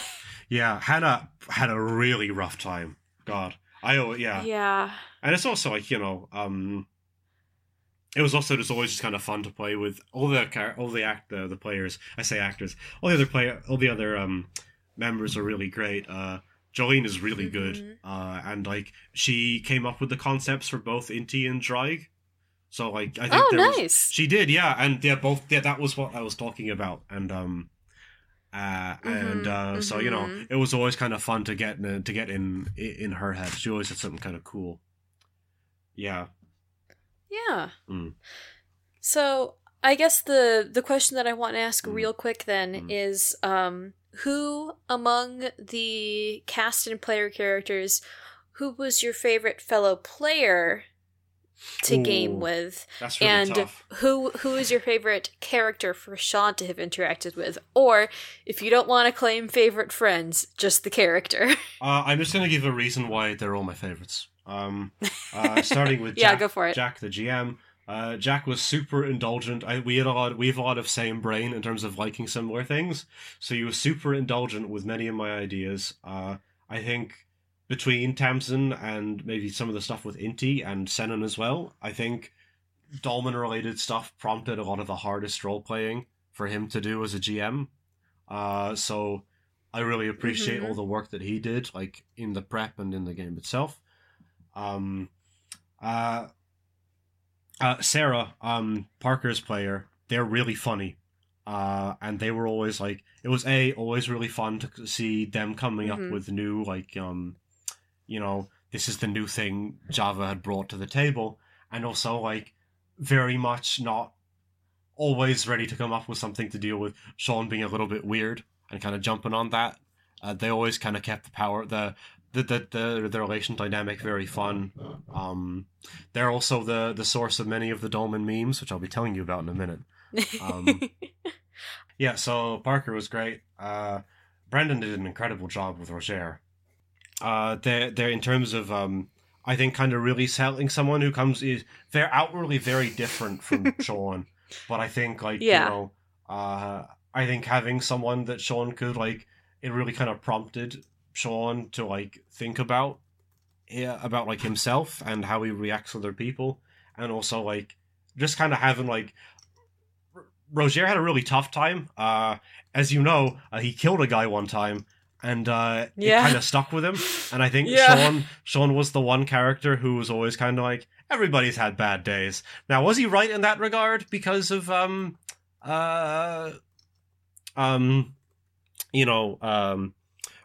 Speaker 2: Yeah, Hannah had a really rough time. God, I oh yeah.
Speaker 1: yeah.
Speaker 2: and it's also like you know, um, it was also just always just kind of fun to play with all the char- all the act the, the players. I say actors, all the other player, all the other um members are really great. Uh, Jolene is really good,
Speaker 1: Mhm.
Speaker 2: uh, and like she came up with the concepts for both Inti and Dreig. So like I think
Speaker 1: Oh,
Speaker 2: there was- she did, yeah, and yeah, both yeah, that was what I was talking about, and um, uh, and
Speaker 1: Mhm,
Speaker 2: uh, so you know,
Speaker 1: mhm.
Speaker 2: it was always kind of fun to get in, to get in in her head. She always had something kind of cool. Yeah.
Speaker 1: Yeah.
Speaker 2: Mm.
Speaker 1: So I guess the the question that I want to ask
Speaker 2: Mm.
Speaker 1: real quick then
Speaker 2: Mm.
Speaker 1: is um who among the cast and player characters who was your favorite fellow player to
Speaker 2: Ooh,
Speaker 1: game with
Speaker 2: That's really
Speaker 1: and
Speaker 2: tough.
Speaker 1: who who is your favorite character for Sean to have interacted with or if you don't want to claim favorite friends just the character [LAUGHS]
Speaker 2: Uh, I'm just gonna give a reason why they're all my favorites. Um, uh, starting with [LAUGHS]
Speaker 1: yeah
Speaker 2: Jack,
Speaker 1: go for it
Speaker 2: Jack the GM. Uh, Jack was super indulgent. I, we had a lot. We have a lot of same brain in terms of liking similar things. So he was super indulgent with many of my ideas. Uh, I think between Tamsin and maybe some of the stuff with Inti and Senan as well, I think Dolmen related stuff prompted a lot of the hardest role playing for him to do as a GM. Uh, so I really appreciate
Speaker 1: Mhm.
Speaker 2: all the work that he did, like in the prep and in the game itself. Um, uh, uh, Sarah, um, Parker's player, they're really funny. Uh, and they were always like, it was a always really fun to see them coming
Speaker 1: Mhm.
Speaker 2: up with new like, um, you know, this is the new thing Java had brought to the table, and also like very much not always ready to come up with something to deal with Sean being a little bit weird and kind of jumping on that. Uh, they always kind of kept the power the the the the, the relation dynamic very fun. Um, they're also the the source of many of the Dolmen memes, which I'll be telling you about in a minute. um, [LAUGHS] Yeah, so Parker was great. Uh, Brendan did an incredible job with Roger. Uh, they're, they're in terms of um, I think kind of really selling someone who comes is they're outwardly very different from [LAUGHS] Sean, but I think like
Speaker 1: Yeah.
Speaker 2: you know, uh, I think having someone that Sean could like it really kind of prompted Sean to like think about yeah about like himself and how he reacts to other people, and also like just kind of having like R- Roger had a really tough time. Uh, as you know, uh, he killed a guy one time, and uh,
Speaker 1: Yeah.
Speaker 2: it kind of stuck with him. And I think [LAUGHS]
Speaker 1: Yeah.
Speaker 2: Sean Sean was the one character who was always kind of like everybody's had bad days. Now, was he right in that regard because of um uh um you know um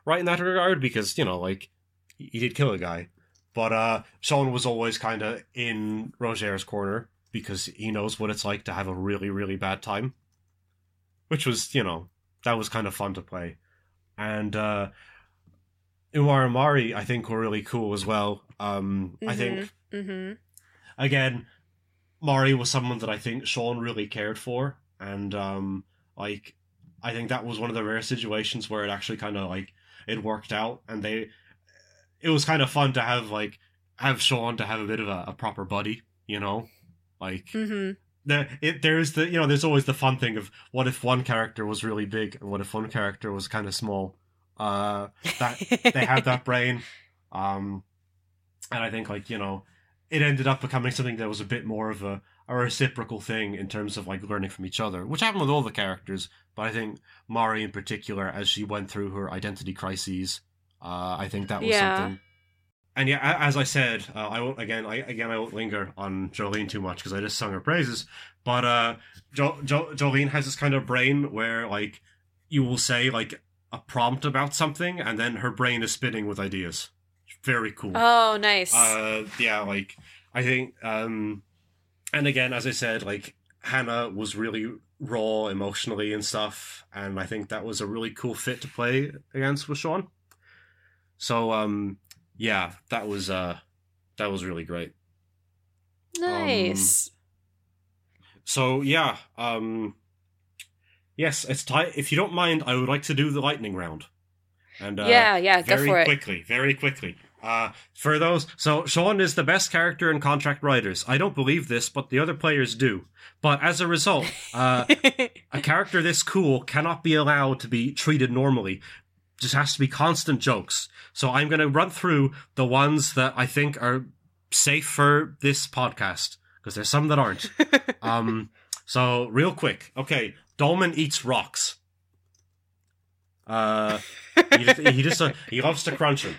Speaker 2: right in that regard because you know like he did kill a guy, but uh Sean was always kind of in Roger's corner because he knows what it's like to have a really really bad time, which was you know that was kind of fun to play, and uh Umar and Mari I think were really cool as well. Um I think
Speaker 1: Mm-hmm.
Speaker 2: again, Mari was someone that I think Sean really cared for, and um, like I think that was one of the rare situations where it actually kind of like it worked out, and they it was kind of fun to have like have Sean to have a bit of a, a proper buddy, you know, like
Speaker 1: Mm-hmm.
Speaker 2: There it there's the you know there's always the fun thing of what if one character was really big and what if one character was kind of small. Uh, that they had that [LAUGHS] brain um and i think like you know it ended up becoming something that was a bit more of a, a reciprocal thing in terms of like learning from each other which happened with all the characters but i think mari in particular as she went through her identity crises uh i think that was
Speaker 1: Yeah.
Speaker 2: something and yeah as i said uh, i won't again i again i won't linger on jolene too much because i just sung her praises. But uh jo- jo- jolene has this kind of brain where like you will say like a prompt about something and then her brain is spinning with ideas. Very cool.
Speaker 1: Oh, nice.
Speaker 2: uh yeah like i think um and again as i said like hannah was really raw emotionally and stuff and i think that was a really cool fit to play against with sean. So um yeah that was uh that was really great
Speaker 1: nice.
Speaker 2: so yeah um yes it's time if you don't mind i would like to do the lightning round and uh
Speaker 1: yeah, yeah, go
Speaker 2: very
Speaker 1: for it.
Speaker 2: quickly, very quickly. Uh, for those, so Sean is the best character in Contract Riders. I don't believe this, but the other players do. But as a result, uh, [LAUGHS] a character this cool cannot be allowed to be treated normally. Just has to be constant jokes. So I'm going to run through the ones that I think are safe for this podcast because there's some that aren't. [LAUGHS] um, so real quick, okay, Dolmen eats rocks. Uh, he just, he just uh, he loves to crunch them.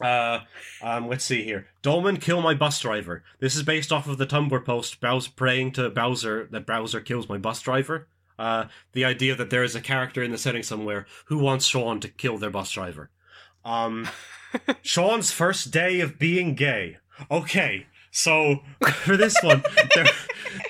Speaker 2: Uh, um, let's see here. Dolmen, kill my bus driver. This is based off of the Tumblr post Bowser praying to Bowser that Bowser kills my bus driver. Uh, the idea that there is a character in the setting somewhere who wants Sean to kill their bus driver. Um, [LAUGHS] Sean's first day of being gay. Okay, so for this one, [LAUGHS] there,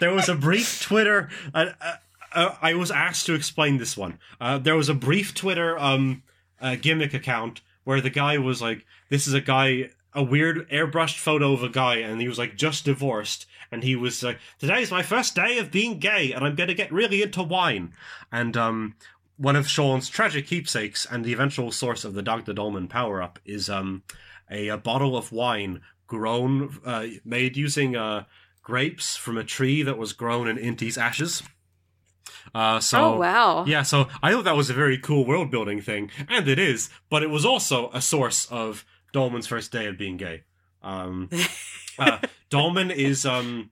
Speaker 2: there was a brief Twitter. Uh, uh, uh, I was asked to explain this one. Uh, there was a brief Twitter um, uh, gimmick account where the guy was like, "This is a guy." A weird airbrushed photo of a guy, and he was like just divorced, and he was like, "Today's my first day of being gay, and I'm gonna get really into wine." And um, one of Sean's tragic keepsakes and the eventual source of the Dr. Dolmen power up is um, a, a bottle of wine grown, uh, made using uh, grapes from a tree that was grown in Inti's ashes. Uh, so
Speaker 1: oh wow.
Speaker 2: yeah, so I thought that was a very cool world building thing, and it is, but it was also a source of Dolmen's first day of being gay. Um, [LAUGHS] uh, Dolmen is um,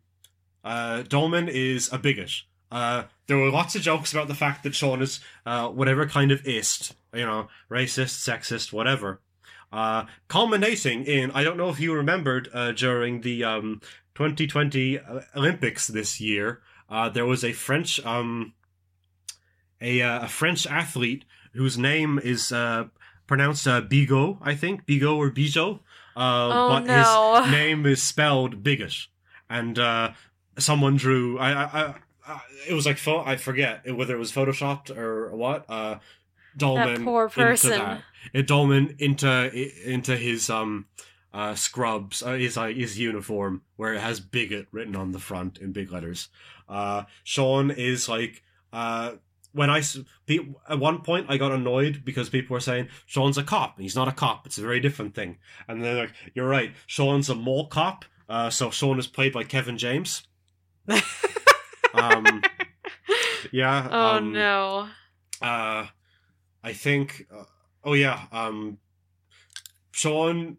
Speaker 2: uh, Dolmen is a bigot. Uh, there were lots of jokes about the fact that Sean is uh, whatever kind of ist, you know, racist, sexist, whatever. Uh, culminating in, I don't know if you remembered uh, during the um, 2020 Olympics this year, uh, there was a French um, a, uh, a French athlete whose name is uh, pronounced uh, Bigot, I think Bigot or Bijot, uh,
Speaker 1: Oh,
Speaker 2: but
Speaker 1: no.
Speaker 2: his [LAUGHS] name is spelled bigot, and uh, someone drew. I, I, I, it was like pho- I forget whether it was photoshopped or what. Uh, Dolmen
Speaker 1: poor person.
Speaker 2: into that. It Dolmen into into his um uh scrubs uh, his uh, his uniform where it has bigot written on the front in big letters. Uh, Sean is like uh when I at one point I got annoyed because people were saying Sean's a cop. He's not a cop. It's a very different thing. And they're like, "You're right. Sean's a mole cop. Uh, so Sean is played by Kevin James." [LAUGHS] um, yeah.
Speaker 1: oh
Speaker 2: um,
Speaker 1: no.
Speaker 2: uh i think uh, oh yeah um sean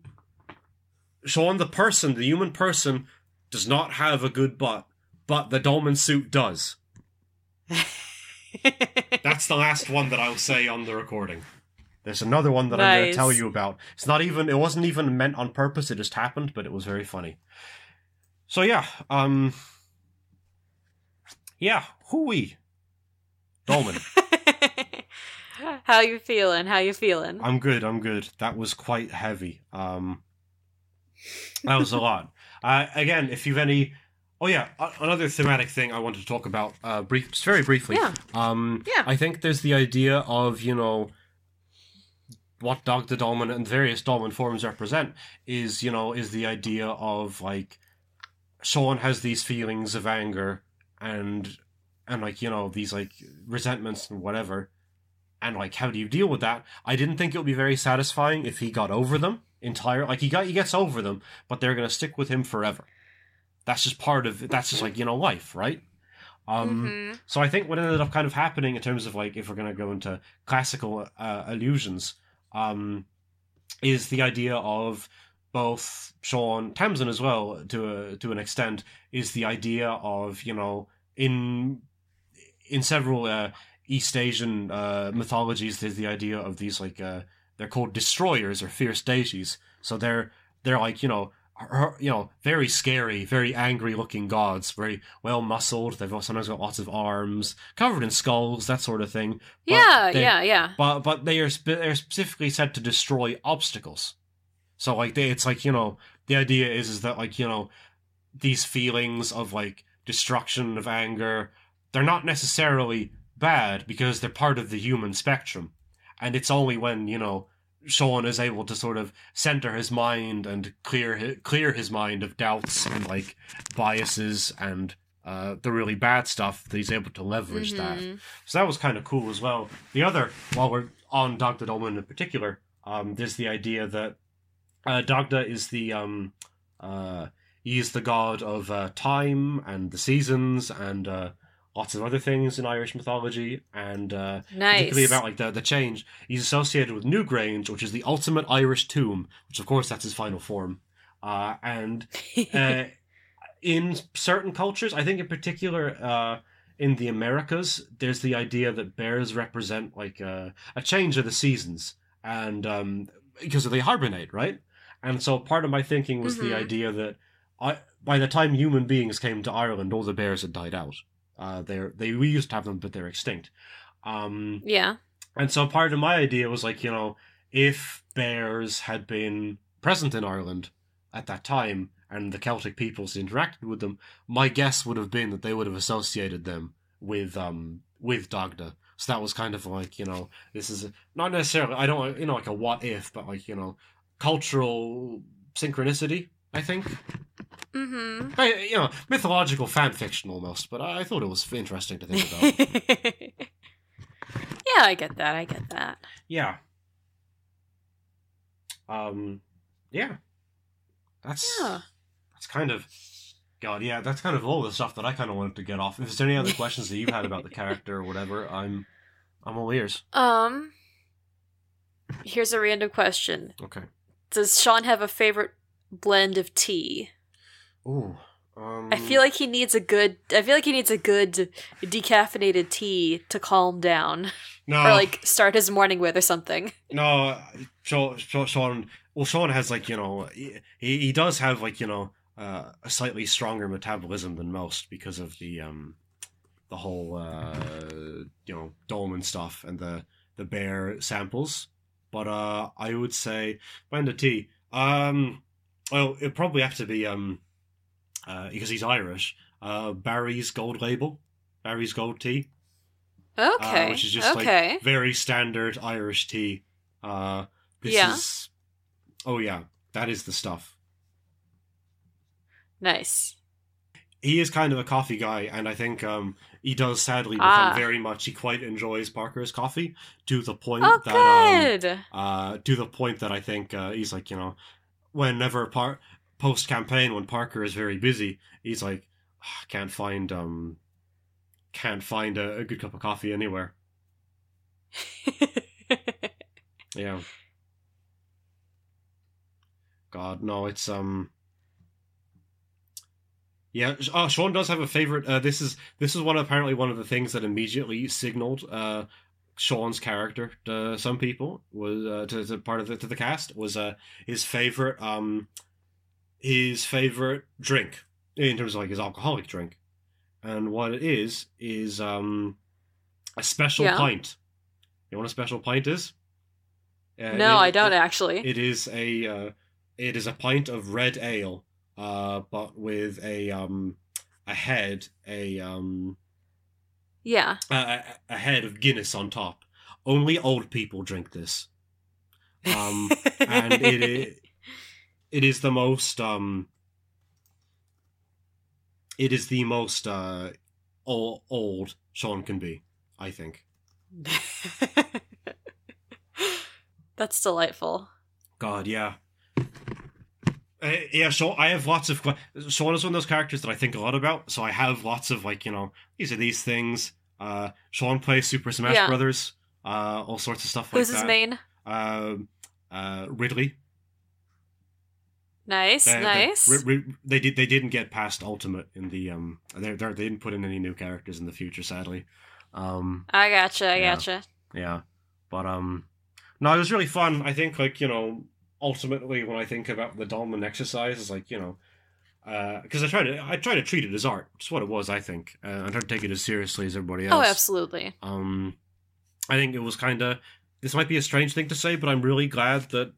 Speaker 2: sean the person the human person does not have a good butt but the dolmen suit does [LAUGHS] that's the last one that i'll say on the recording there's another one that i'm going to tell you about it's not even it wasn't even meant on purpose it just happened but it was very funny so yeah um yeah hooey dolmen [LAUGHS]
Speaker 1: How you feeling? How you feeling?
Speaker 2: I'm good. I'm good. That was quite heavy. Um, that was a lot. Uh, again, if you've any, oh yeah, another thematic thing I wanted to talk about, uh, brief, just very briefly.
Speaker 1: Yeah.
Speaker 2: Um,
Speaker 1: Yeah.
Speaker 2: I think there's the idea of you know what Dr. Dolmen and various Dolmen forms represent is you know is the idea of like Sean has these feelings of anger and and like you know these like resentments and whatever and like how do you deal with that i didn't think it would be very satisfying if he got over them entire like he got he gets over them but they're gonna stick with him forever that's just part of that's just like you know life right um
Speaker 1: Mhm.
Speaker 2: so I think what ended up kind of happening in terms of like if we're going to go into classical uh, illusions, um, is the idea of both Sean Tamsin as well to a, to an extent is the idea of you know in in several uh, East Asian uh, mythologies there's the idea of these like uh, they're called destroyers or fierce deities so they're they're like you know you know, very scary, very angry looking gods, very well muscled. They've sometimes got lots of arms, covered in skulls, that sort of thing. But
Speaker 1: Yeah,
Speaker 2: they-
Speaker 1: yeah, yeah.
Speaker 2: But but they are they're specifically said to destroy obstacles. So like they, it's like you know the idea is is that like you know these feelings of like destruction of anger, they're not necessarily bad because they're part of the human spectrum, and it's only when you know Sean is able to sort of center his mind and clear his, clear his mind of doubts and like biases and uh, the really bad stuff that he's able to leverage that.
Speaker 1: Mhm.
Speaker 2: So that was kind of cool as well. The other, while we're on Dagda Dolmen in particular, um, there's the idea that uh, Dagda is the um, uh, he is the god of uh, time and the seasons and uh, lots of other things in Irish mythology, and uh,
Speaker 1: Nice.
Speaker 2: particularly about like the the change. He's associated with Newgrange, which is the ultimate Irish tomb, which of course that's his final form. Uh, and [LAUGHS] uh, in certain cultures, I think in particular uh, in the Americas, there's the idea that bears represent like a, a change of the seasons, and um, because they hibernate, right? And so part of my thinking was the
Speaker 1: Mhm.
Speaker 2: idea that I, by the time human beings came to Ireland, all the bears had died out. Uh, they're they we used to have them, but they're extinct. Um,
Speaker 1: yeah.
Speaker 2: and so part of my idea was like, you know, if bears had been present in Ireland at that time and the Celtic peoples interacted with them, my guess would have been that they would have associated them with um with Dagda. So that was kind of like, you know, this is a, not necessarily I don't you know like a what if, but like, you know, cultural synchronicity, I think.
Speaker 1: Mm-hmm.
Speaker 2: I, you know, mythological fan fiction almost, but I, I thought it was interesting to think about. [LAUGHS]
Speaker 1: yeah, I get that. I get that.
Speaker 2: Yeah. Um yeah. That's
Speaker 1: Yeah.
Speaker 2: that's kind of God, yeah, that's kind of all the stuff that I kind of wanted to get off. If there's any other questions that you've had about the [LAUGHS] character or whatever, I'm I'm all ears.
Speaker 1: Um. Here's a random question:
Speaker 2: Okay.
Speaker 1: Does Sean have a favorite blend of tea?
Speaker 2: Ooh. Um,
Speaker 1: I feel like he needs a good. I feel like he needs a good decaffeinated tea to calm down,
Speaker 2: no,
Speaker 1: or like start his morning with, or something.
Speaker 2: no. Sean, Sean, well, Sean has like you know he he does have like you know uh, a slightly stronger metabolism than most because of the um the whole uh you know dolmen stuff and the the bear samples. But uh, I would say blend of tea. Um, well, it'd probably have to be um uh because he's Irish. Uh, Barry's Gold Label, Barry's Gold Tea.
Speaker 1: Okay.
Speaker 2: which is just, like, very standard Irish tea. Uh, this
Speaker 1: Yeah.
Speaker 2: is, oh yeah, that is the stuff.
Speaker 1: nice.
Speaker 2: he is kind of a coffee guy, and I think um, he does sadly
Speaker 1: Ah.
Speaker 2: very much. He quite enjoys Parker's coffee to the point
Speaker 1: Oh,
Speaker 2: that um, uh, to the point that I think uh, he's like, you know, whenever par- post campaign when Parker is very busy, he's like, "Ah, can't find um, can't find a, a good cup of coffee anywhere. [LAUGHS] Yeah. God, no, it's um. Yeah, oh, Sean does have a favorite. Uh, this is this is one apparently one of the things that immediately signaled uh, Sean's character to some people was uh, to, to part of the to the cast was uh, his favorite um his favorite drink in terms of like his alcoholic drink, and what it is is um a special
Speaker 1: Yeah.
Speaker 2: pint. You know what a special pint is? Uh,
Speaker 1: no,
Speaker 2: it-
Speaker 1: I don't
Speaker 2: it-
Speaker 1: actually.
Speaker 2: it is a uh, it is a pint of red ale, uh, but with a um a head a um
Speaker 1: yeah.
Speaker 2: a, a- a head of Guinness on top. Only old people drink this. Um, and it [LAUGHS] it is the most um it is the most uh old, old Sean can be, I think. [LAUGHS]
Speaker 1: That's delightful.
Speaker 2: God, yeah. Uh, yeah, so I have lots of. Sean is one of those characters that I think a lot about. So I have lots of like you know these are these things. Uh, Sean plays Super Smash
Speaker 1: Yeah.
Speaker 2: Brothers. Uh, all sorts of stuff like
Speaker 1: Who's
Speaker 2: that.
Speaker 1: his main?
Speaker 2: Uh, uh, Ridley.
Speaker 1: Nice,
Speaker 2: They- they-
Speaker 1: nice.
Speaker 2: Ri- Ri- They, did. They didn't get past Ultimate in the um. They they didn't put in any new characters in the future, sadly. Um.
Speaker 1: I gotcha, I
Speaker 2: Yeah.
Speaker 1: gotcha.
Speaker 2: Yeah, but um, no, it was really fun. I think like you know, ultimately when I think about the Dolmen exercise, is like you know, because I try to I try to treat it as art. It's what it was. I think uh, I try to take it as seriously as everybody else.
Speaker 1: Oh, absolutely.
Speaker 2: Um, I think it was kind of this might be a strange thing to say, but I'm really glad that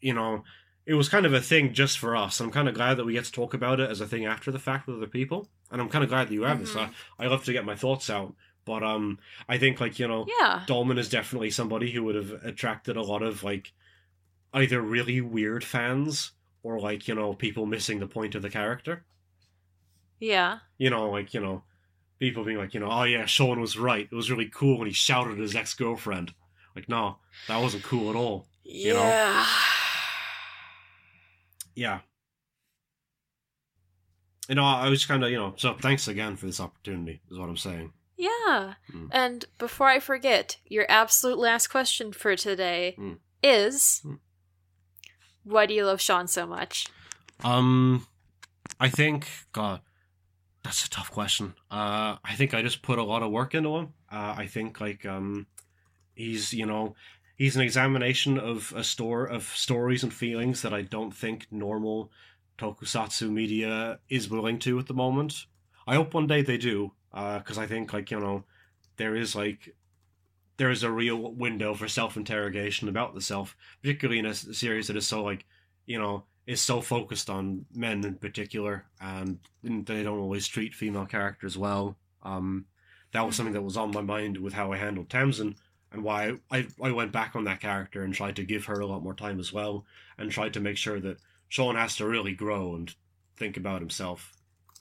Speaker 2: you know it was kind of a thing just for us. I'm kind of glad that we get to talk about it as a thing after the fact with other people, and I'm kind of glad that you have this.
Speaker 1: Mhm.
Speaker 2: I, I love to get my thoughts out, but um, I think like you know.
Speaker 1: Yeah.
Speaker 2: Dolmen is definitely somebody who would have attracted a lot of like either really weird fans or like, you know, people missing the point of the character.
Speaker 1: Yeah.
Speaker 2: You know, like, you know, people being like, you know, oh yeah, Sean was right. It was really cool when he shouted at his ex girlfriend. Like, no, that wasn't cool at all. You know?
Speaker 1: Yeah.
Speaker 2: Yeah. You know, I was kind of, you know, so thanks again for this opportunity, is what I'm saying.
Speaker 1: Yeah.
Speaker 2: Mm.
Speaker 1: And before I forget, your absolute last question for today
Speaker 2: Mm.
Speaker 1: is
Speaker 2: Mm.
Speaker 1: Why do you love Sean so much?
Speaker 2: Um, I think, God, that's a tough question. Uh, I think I just put a lot of work into him. Uh, I think like um, he's you know he's an examination of a store of stories and feelings that I don't think normal tokusatsu media is willing to at the moment. I hope one day they do, because I think like you know there is like there is a real window for self interrogation about the self, particularly in a series that is so like you know is so focused on men in particular, and they don't always treat female characters well. Um, that was something that was on my mind with how I handled Tamsin, and why I I went back on that character and tried to give her a lot more time as well, and tried to make sure that Sean has to really grow and think about himself.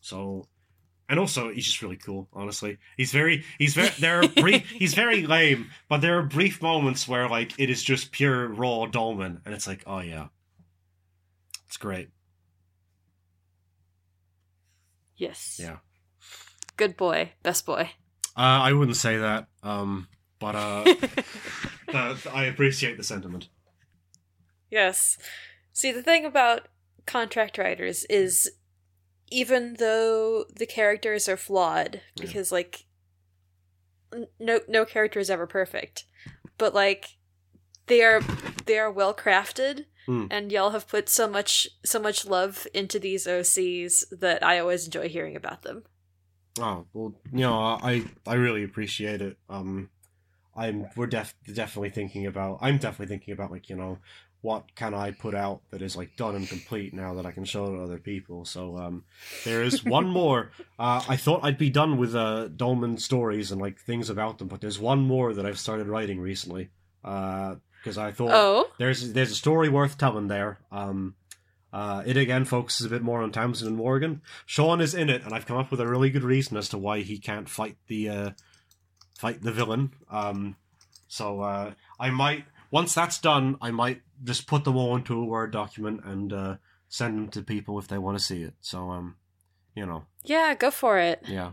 Speaker 2: So. And also, he's just really cool. Honestly, he's very, he's very. There are brief. [LAUGHS] he's very lame, but there are brief moments where like it is just pure raw Dolmen, and it's like, oh yeah, it's great.
Speaker 1: Yes.
Speaker 2: Yeah.
Speaker 1: Good boy. Best boy.
Speaker 2: Uh, I wouldn't say that, um, but uh, [LAUGHS] uh, I appreciate the sentiment.
Speaker 1: Yes. See, the thing about contract riders is even though the characters are flawed,
Speaker 2: Yeah.
Speaker 1: because, like, n- no, no character is ever perfect, but, like, they are they are well crafted
Speaker 2: Hmm.
Speaker 1: and y'all have put so much so much love into these OCs that I always enjoy hearing about them.
Speaker 2: Oh well, you know, I I really appreciate it. Um, I'm we're def- definitely thinking about. I'm definitely thinking about like you know, what can I put out that is like done and complete now that I can show to other people. So um, there is one [LAUGHS] more. Uh, I thought I'd be done with uh Dolmen stories and like things about them, but there's one more that I've started writing recently. Uh, because I thought
Speaker 1: Oh,
Speaker 2: there's there's a story worth telling there. Um, Uh, it again focuses a bit more on Tamsin and Morgan. Sean is in it, and I've come up with a really good reason as to why he can't fight the uh, fight the villain. Um, so uh, I might once that's done, I might just put them all into a word document and uh, send them to people if they want to see it. So um, you know,
Speaker 1: Yeah, go for it.
Speaker 2: yeah.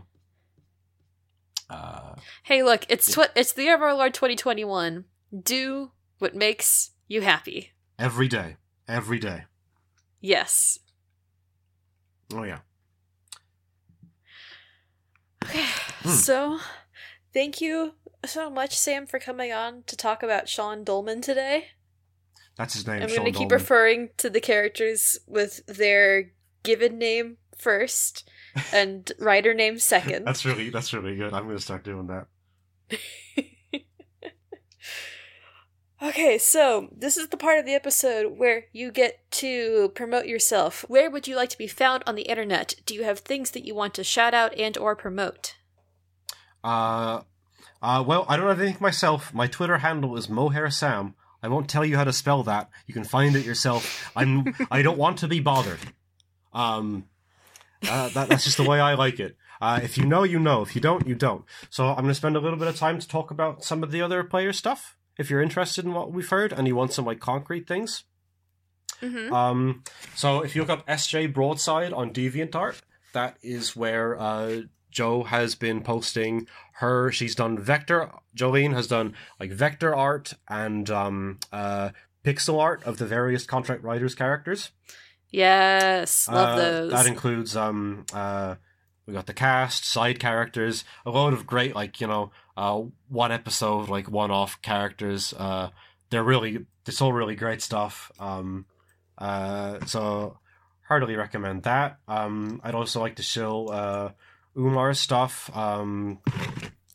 Speaker 2: Uh,
Speaker 1: Hey, look, it's tw- it's the year of our Lord 2021. Do what makes you happy.
Speaker 2: every day, every day.
Speaker 1: Yes.
Speaker 2: Oh yeah.
Speaker 1: Okay.
Speaker 2: Hmm.
Speaker 1: So, thank you so much, Sam, for coming on to talk about Sean Dolmen today.
Speaker 2: That's his name.
Speaker 1: I'm going to keep referring to the characters with their given name first [LAUGHS] and writer name second.
Speaker 2: That's really that's really good. I'm gonna start doing that. [LAUGHS]
Speaker 1: Okay, so this is the part of the episode where you get to promote yourself. Where would you like to be found on the internet? Do you have things that you want to shout out and or promote?
Speaker 2: Uh, uh, well, I don't have anything myself. My Twitter handle is Mohair Sam. I won't tell you how to spell that. You can find it yourself. I'm. I don't want to be bothered. Um, uh, that, that's just the way I like it. Uh, if you know, you know. If you don't, you don't. So I'm going to spend a little bit of time to talk about some of the other player stuff. If you're interested in what we've heard and you want some like concrete things,
Speaker 1: Mm-hmm.
Speaker 2: um, so if you look up SJ Broadside on DeviantArt, that is where uh, Joe has been posting her. She's done vector. Jolene has done like vector art and um, uh, pixel art of the various contract riders' characters.
Speaker 1: Yes, love
Speaker 2: Uh,
Speaker 1: those.
Speaker 2: That includes um, uh, we got the cast, side characters, a load of great like you know uh, one episode like one off characters. Uh, they're really it's all really great stuff. Um, uh, so heartily recommend that. Um, I'd also like to show uh, Umar's stuff. Um,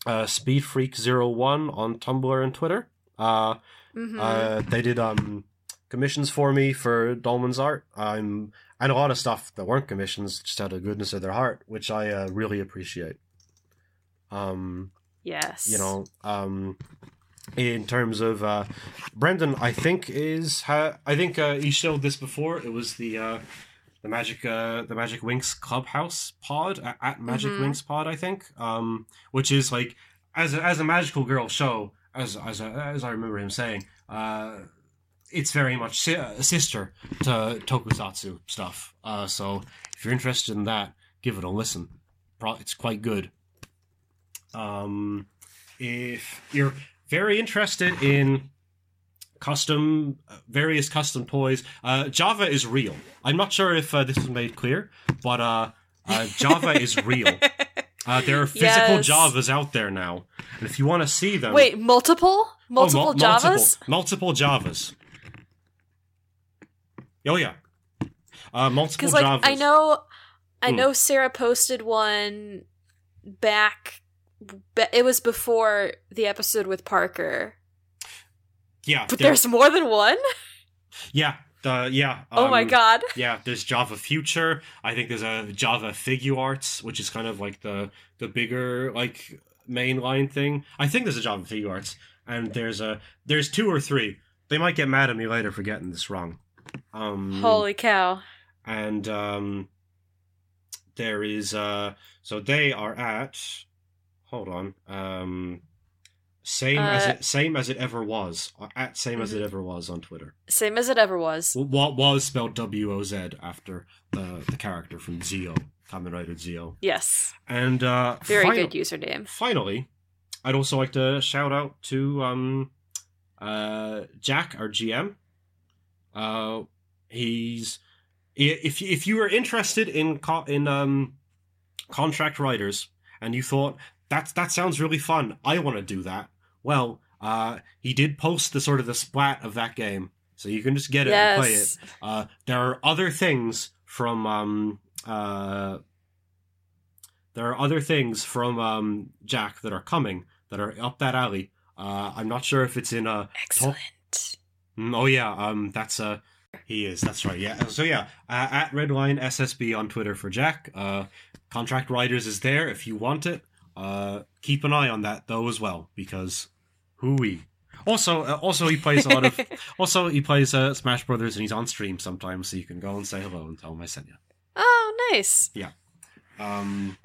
Speaker 2: uh, Speed Freak 01 on Tumblr and Twitter. Uh,
Speaker 1: Mhm.
Speaker 2: uh, they did um commissions for me for Dolmen's art. Um, and a lot of stuff that weren't commissions, just out of goodness of their heart, which I uh, really appreciate. Um,
Speaker 1: yes.
Speaker 2: you know, um, in terms of uh, Brendan, I think is ha- I think uh, you showed this before. It was the uh, the Magic uh, the Magic Winx Clubhouse pod at, at Magic
Speaker 1: Mhm.
Speaker 2: Winx pod, I think, um, which is like as a, as a magical girl show, as as a, as I remember him saying. Uh, it's very much si- a sister to tokusatsu stuff. Uh, so if you're interested in that, give it a listen. Pro- It's quite good. Um, if you're very interested in custom uh, various custom toys uh, java is real i'm not sure if uh, this was made clear but uh, uh, java is real [LAUGHS] uh, there are physical
Speaker 1: Yes.
Speaker 2: javas out there now and if you want to see them
Speaker 1: Wait, multiple?
Speaker 2: Oh,
Speaker 1: Multiple
Speaker 2: mul-
Speaker 1: Javas?
Speaker 2: multiple, multiple javas oh yeah uh, multiple
Speaker 1: like
Speaker 2: javas
Speaker 1: I know, I
Speaker 2: Hmm.
Speaker 1: know Sarah posted one back. It was before the episode with Parker.
Speaker 2: Yeah
Speaker 1: But
Speaker 2: there-
Speaker 1: there's more than one.
Speaker 2: yeah uh, yeah
Speaker 1: oh my
Speaker 2: um,
Speaker 1: god!
Speaker 2: Yeah, there's Java Future. I think there's a Java Figuarts, which is kind of like the the bigger like mainline thing. I think there's a Java Figuarts, and there's a there's two or three. They might get mad at me later for getting this wrong. Um,
Speaker 1: Holy cow!
Speaker 2: and um, there is uh, so they are at. Hold on. Um, same as
Speaker 1: Uh,
Speaker 2: it same as it ever was uh, at same as it
Speaker 1: Mhm.
Speaker 2: ever was on Twitter.
Speaker 1: Same as it ever was.
Speaker 2: What was spelled W O Z after the the character from Zi-O, Kamen Rider Zi-O.
Speaker 1: Yes,
Speaker 2: And uh,
Speaker 1: very
Speaker 2: final-
Speaker 1: good username.
Speaker 2: Finally, I'd also like to shout out to um, uh, Jack, our GM. Uh, he's if if you are interested in co- in um, contract riders and you thought that that sounds really fun, I want to do that. Well, uh, he did post the sort of the splat of that game, so you can just get it and play it. Uh, there are other things from um, uh, there are other things from um, Jack that are coming that are up that alley. Uh, I'm not sure if it's in a.
Speaker 1: Excellent.
Speaker 2: Mm, Oh yeah, um, that's a. he is. That's right. Yeah. So yeah, uh, at Redline SSB on Twitter for Jack. Uh, Contract Riders is there if you want it. Uh, keep an eye on that though as well because hooey. Also, uh, also he plays a lot of. [LAUGHS] also, he plays uh, Smash Brothers, and he's on stream sometimes, so you can go and say hello and tell him I sent you.
Speaker 1: Oh, nice.
Speaker 2: Yeah. Um.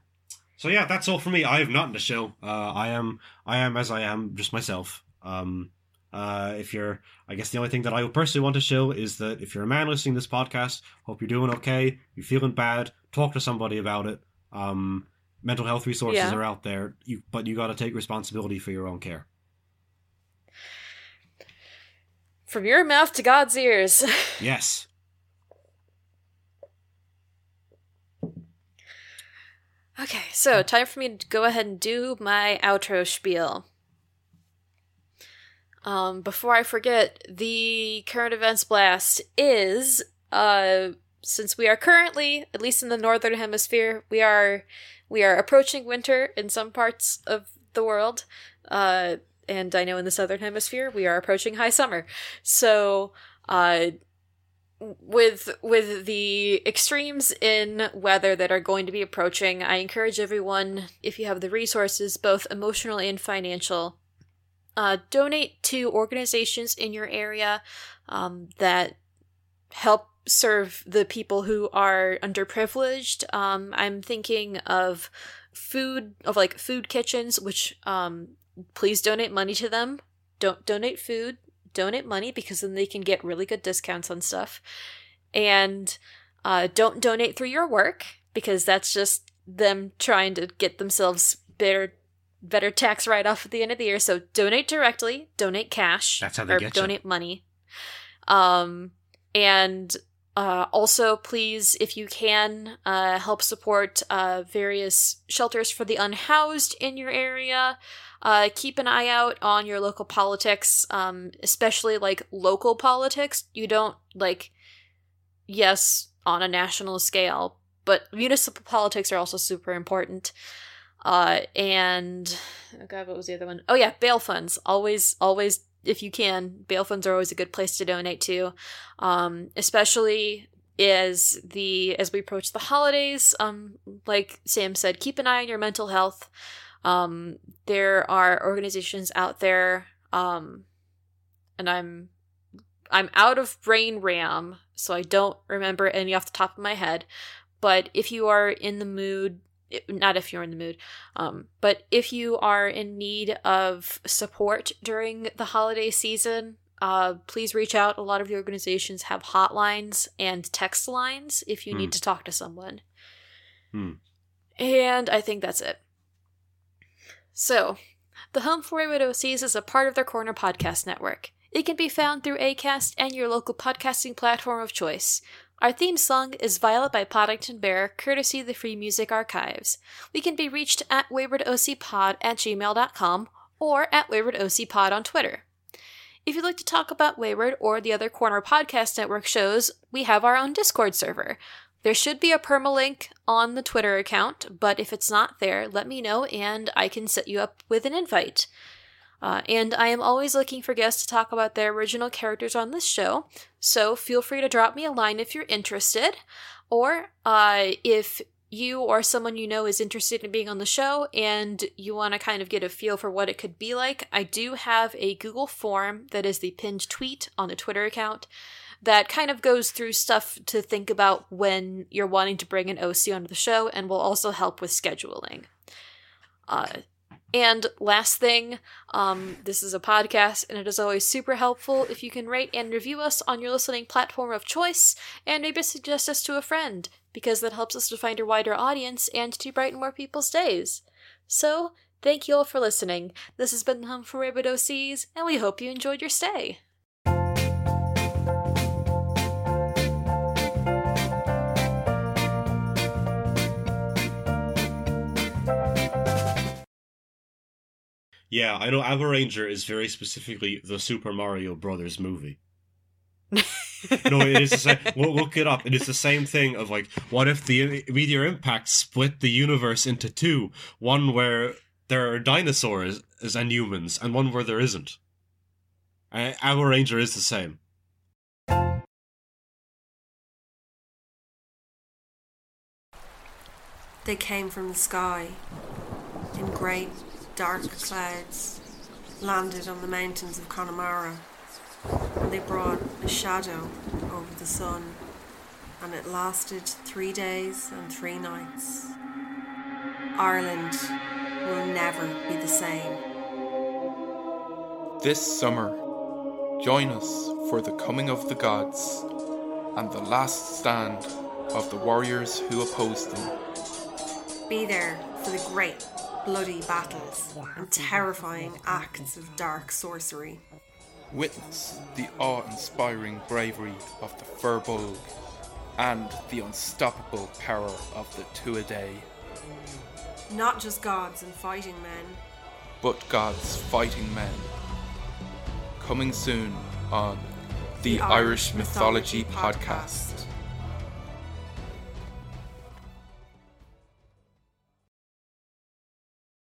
Speaker 2: So yeah, that's all for me. I have nothing to show. Uh, I am, I am as I am, just myself. Um. Uh, if you're, I guess the only thing that I would personally want to show is that if you're a man listening to this podcast, hope you're doing okay. You're feeling bad. Talk to somebody about it. Um, mental health resources
Speaker 1: Yeah.
Speaker 2: are out there, you, but you got to take responsibility for your own care.
Speaker 1: From your mouth to God's ears. [LAUGHS]
Speaker 2: Yes.
Speaker 1: Okay, so time for me to go ahead and do my outro spiel. Um, before I forget, the current events blast is uh since we are currently, at least in the northern hemisphere, we are we are approaching winter in some parts of the world. Uh and I know in the southern hemisphere we are approaching high summer. So uh with with the extremes in weather that are going to be approaching, I encourage everyone, if you have the resources, both emotional and financial, uh, donate to organizations in your area um, that help serve the people who are underprivileged. Um, I'm thinking of food of like food kitchens, which um, please donate money to them. Don't donate food donate money because then they can get really good discounts on stuff. And uh, don't donate through your work because that's just them trying to get themselves better better tax write off at the end of the year. So donate directly, donate cash,
Speaker 2: That's how they
Speaker 1: or
Speaker 2: get
Speaker 1: donate money. Um, and uh, also, please, if you can, uh, help support uh, various shelters for the unhoused in your area. Uh, keep an eye out on your local politics, um, especially like local politics. You don't like, yes, on a national scale, but municipal politics are also super important. Uh, and oh god, what was the other one? Oh yeah, bail funds. Always, always, if you can, bail funds are always a good place to donate to, um, especially as the as we approach the holidays. Um, like Sam said, keep an eye on your mental health. Um, there are organizations out there, um, and I'm I'm out of brain RAM, so I don't remember any off the top of my head. But if you are in the mood, not if you're in the mood, um, but if you are in need of support during the holiday season, uh, please reach out. A lot of the organizations have hotlines and text lines if you
Speaker 2: Hmm.
Speaker 1: need to talk to someone.
Speaker 2: Hmm.
Speaker 1: And I think that's it. So, the Home for Wayward OCs is a part of their Corner Podcast Network. It can be found through ACAST and your local podcasting platform of choice. Our theme song is Violet by Podington Bear, courtesy of the Free Music Archives. We can be reached at waywardocpod at gmail.com or at waywardocpod on Twitter. If you'd like to talk about Wayward or the other Corner Podcast Network shows, we have our own Discord server. There should be a permalink on the Twitter account, but if it's not there, let me know and I can set you up with an invite. Uh, and I am always looking for guests to talk about their original characters on this show, so feel free to drop me a line if you're interested, or uh, if you or someone you know is interested in being on the show and you want to kind of get a feel for what it could be like, I do have a Google form that is the pinned tweet on the Twitter account that kind of goes through stuff to think about when you're wanting to bring an OC onto the show and will also help with scheduling. Uh, and last thing, um, this is a podcast, and it is always super helpful if you can rate and review us on your listening platform of choice, and maybe suggest us to a friend, because that helps us to find a wider audience and to brighten more people's days. So, thank you all for listening. This has been Home for Wayward OCs, and we hope you enjoyed your stay.
Speaker 2: Yeah, I know Abaranger is very specifically the Super Mario Brothers movie. [LAUGHS] no, it is the same. We'll look it up. It is the same thing of like, what if the meteor impact split the universe into two? One where there are dinosaurs and humans, and one where there isn't. Uh, Abaranger is the same.
Speaker 3: They came from the sky in great dark clouds. landed on the mountains of Connemara, and they brought a shadow over the sun, and it lasted three days and three nights. Ireland will never be the same.
Speaker 4: This summer, join us for the coming of the gods and the last stand of the warriors who opposed them.
Speaker 3: Be there for the great bloody battles and terrifying acts of dark sorcery.
Speaker 4: Witness the awe inspiring bravery of the Firbolg and the unstoppable power of the Tuatha,
Speaker 3: Not just gods and fighting men,
Speaker 4: but gods fighting men. Coming soon on the, Irish Mythology Podcast.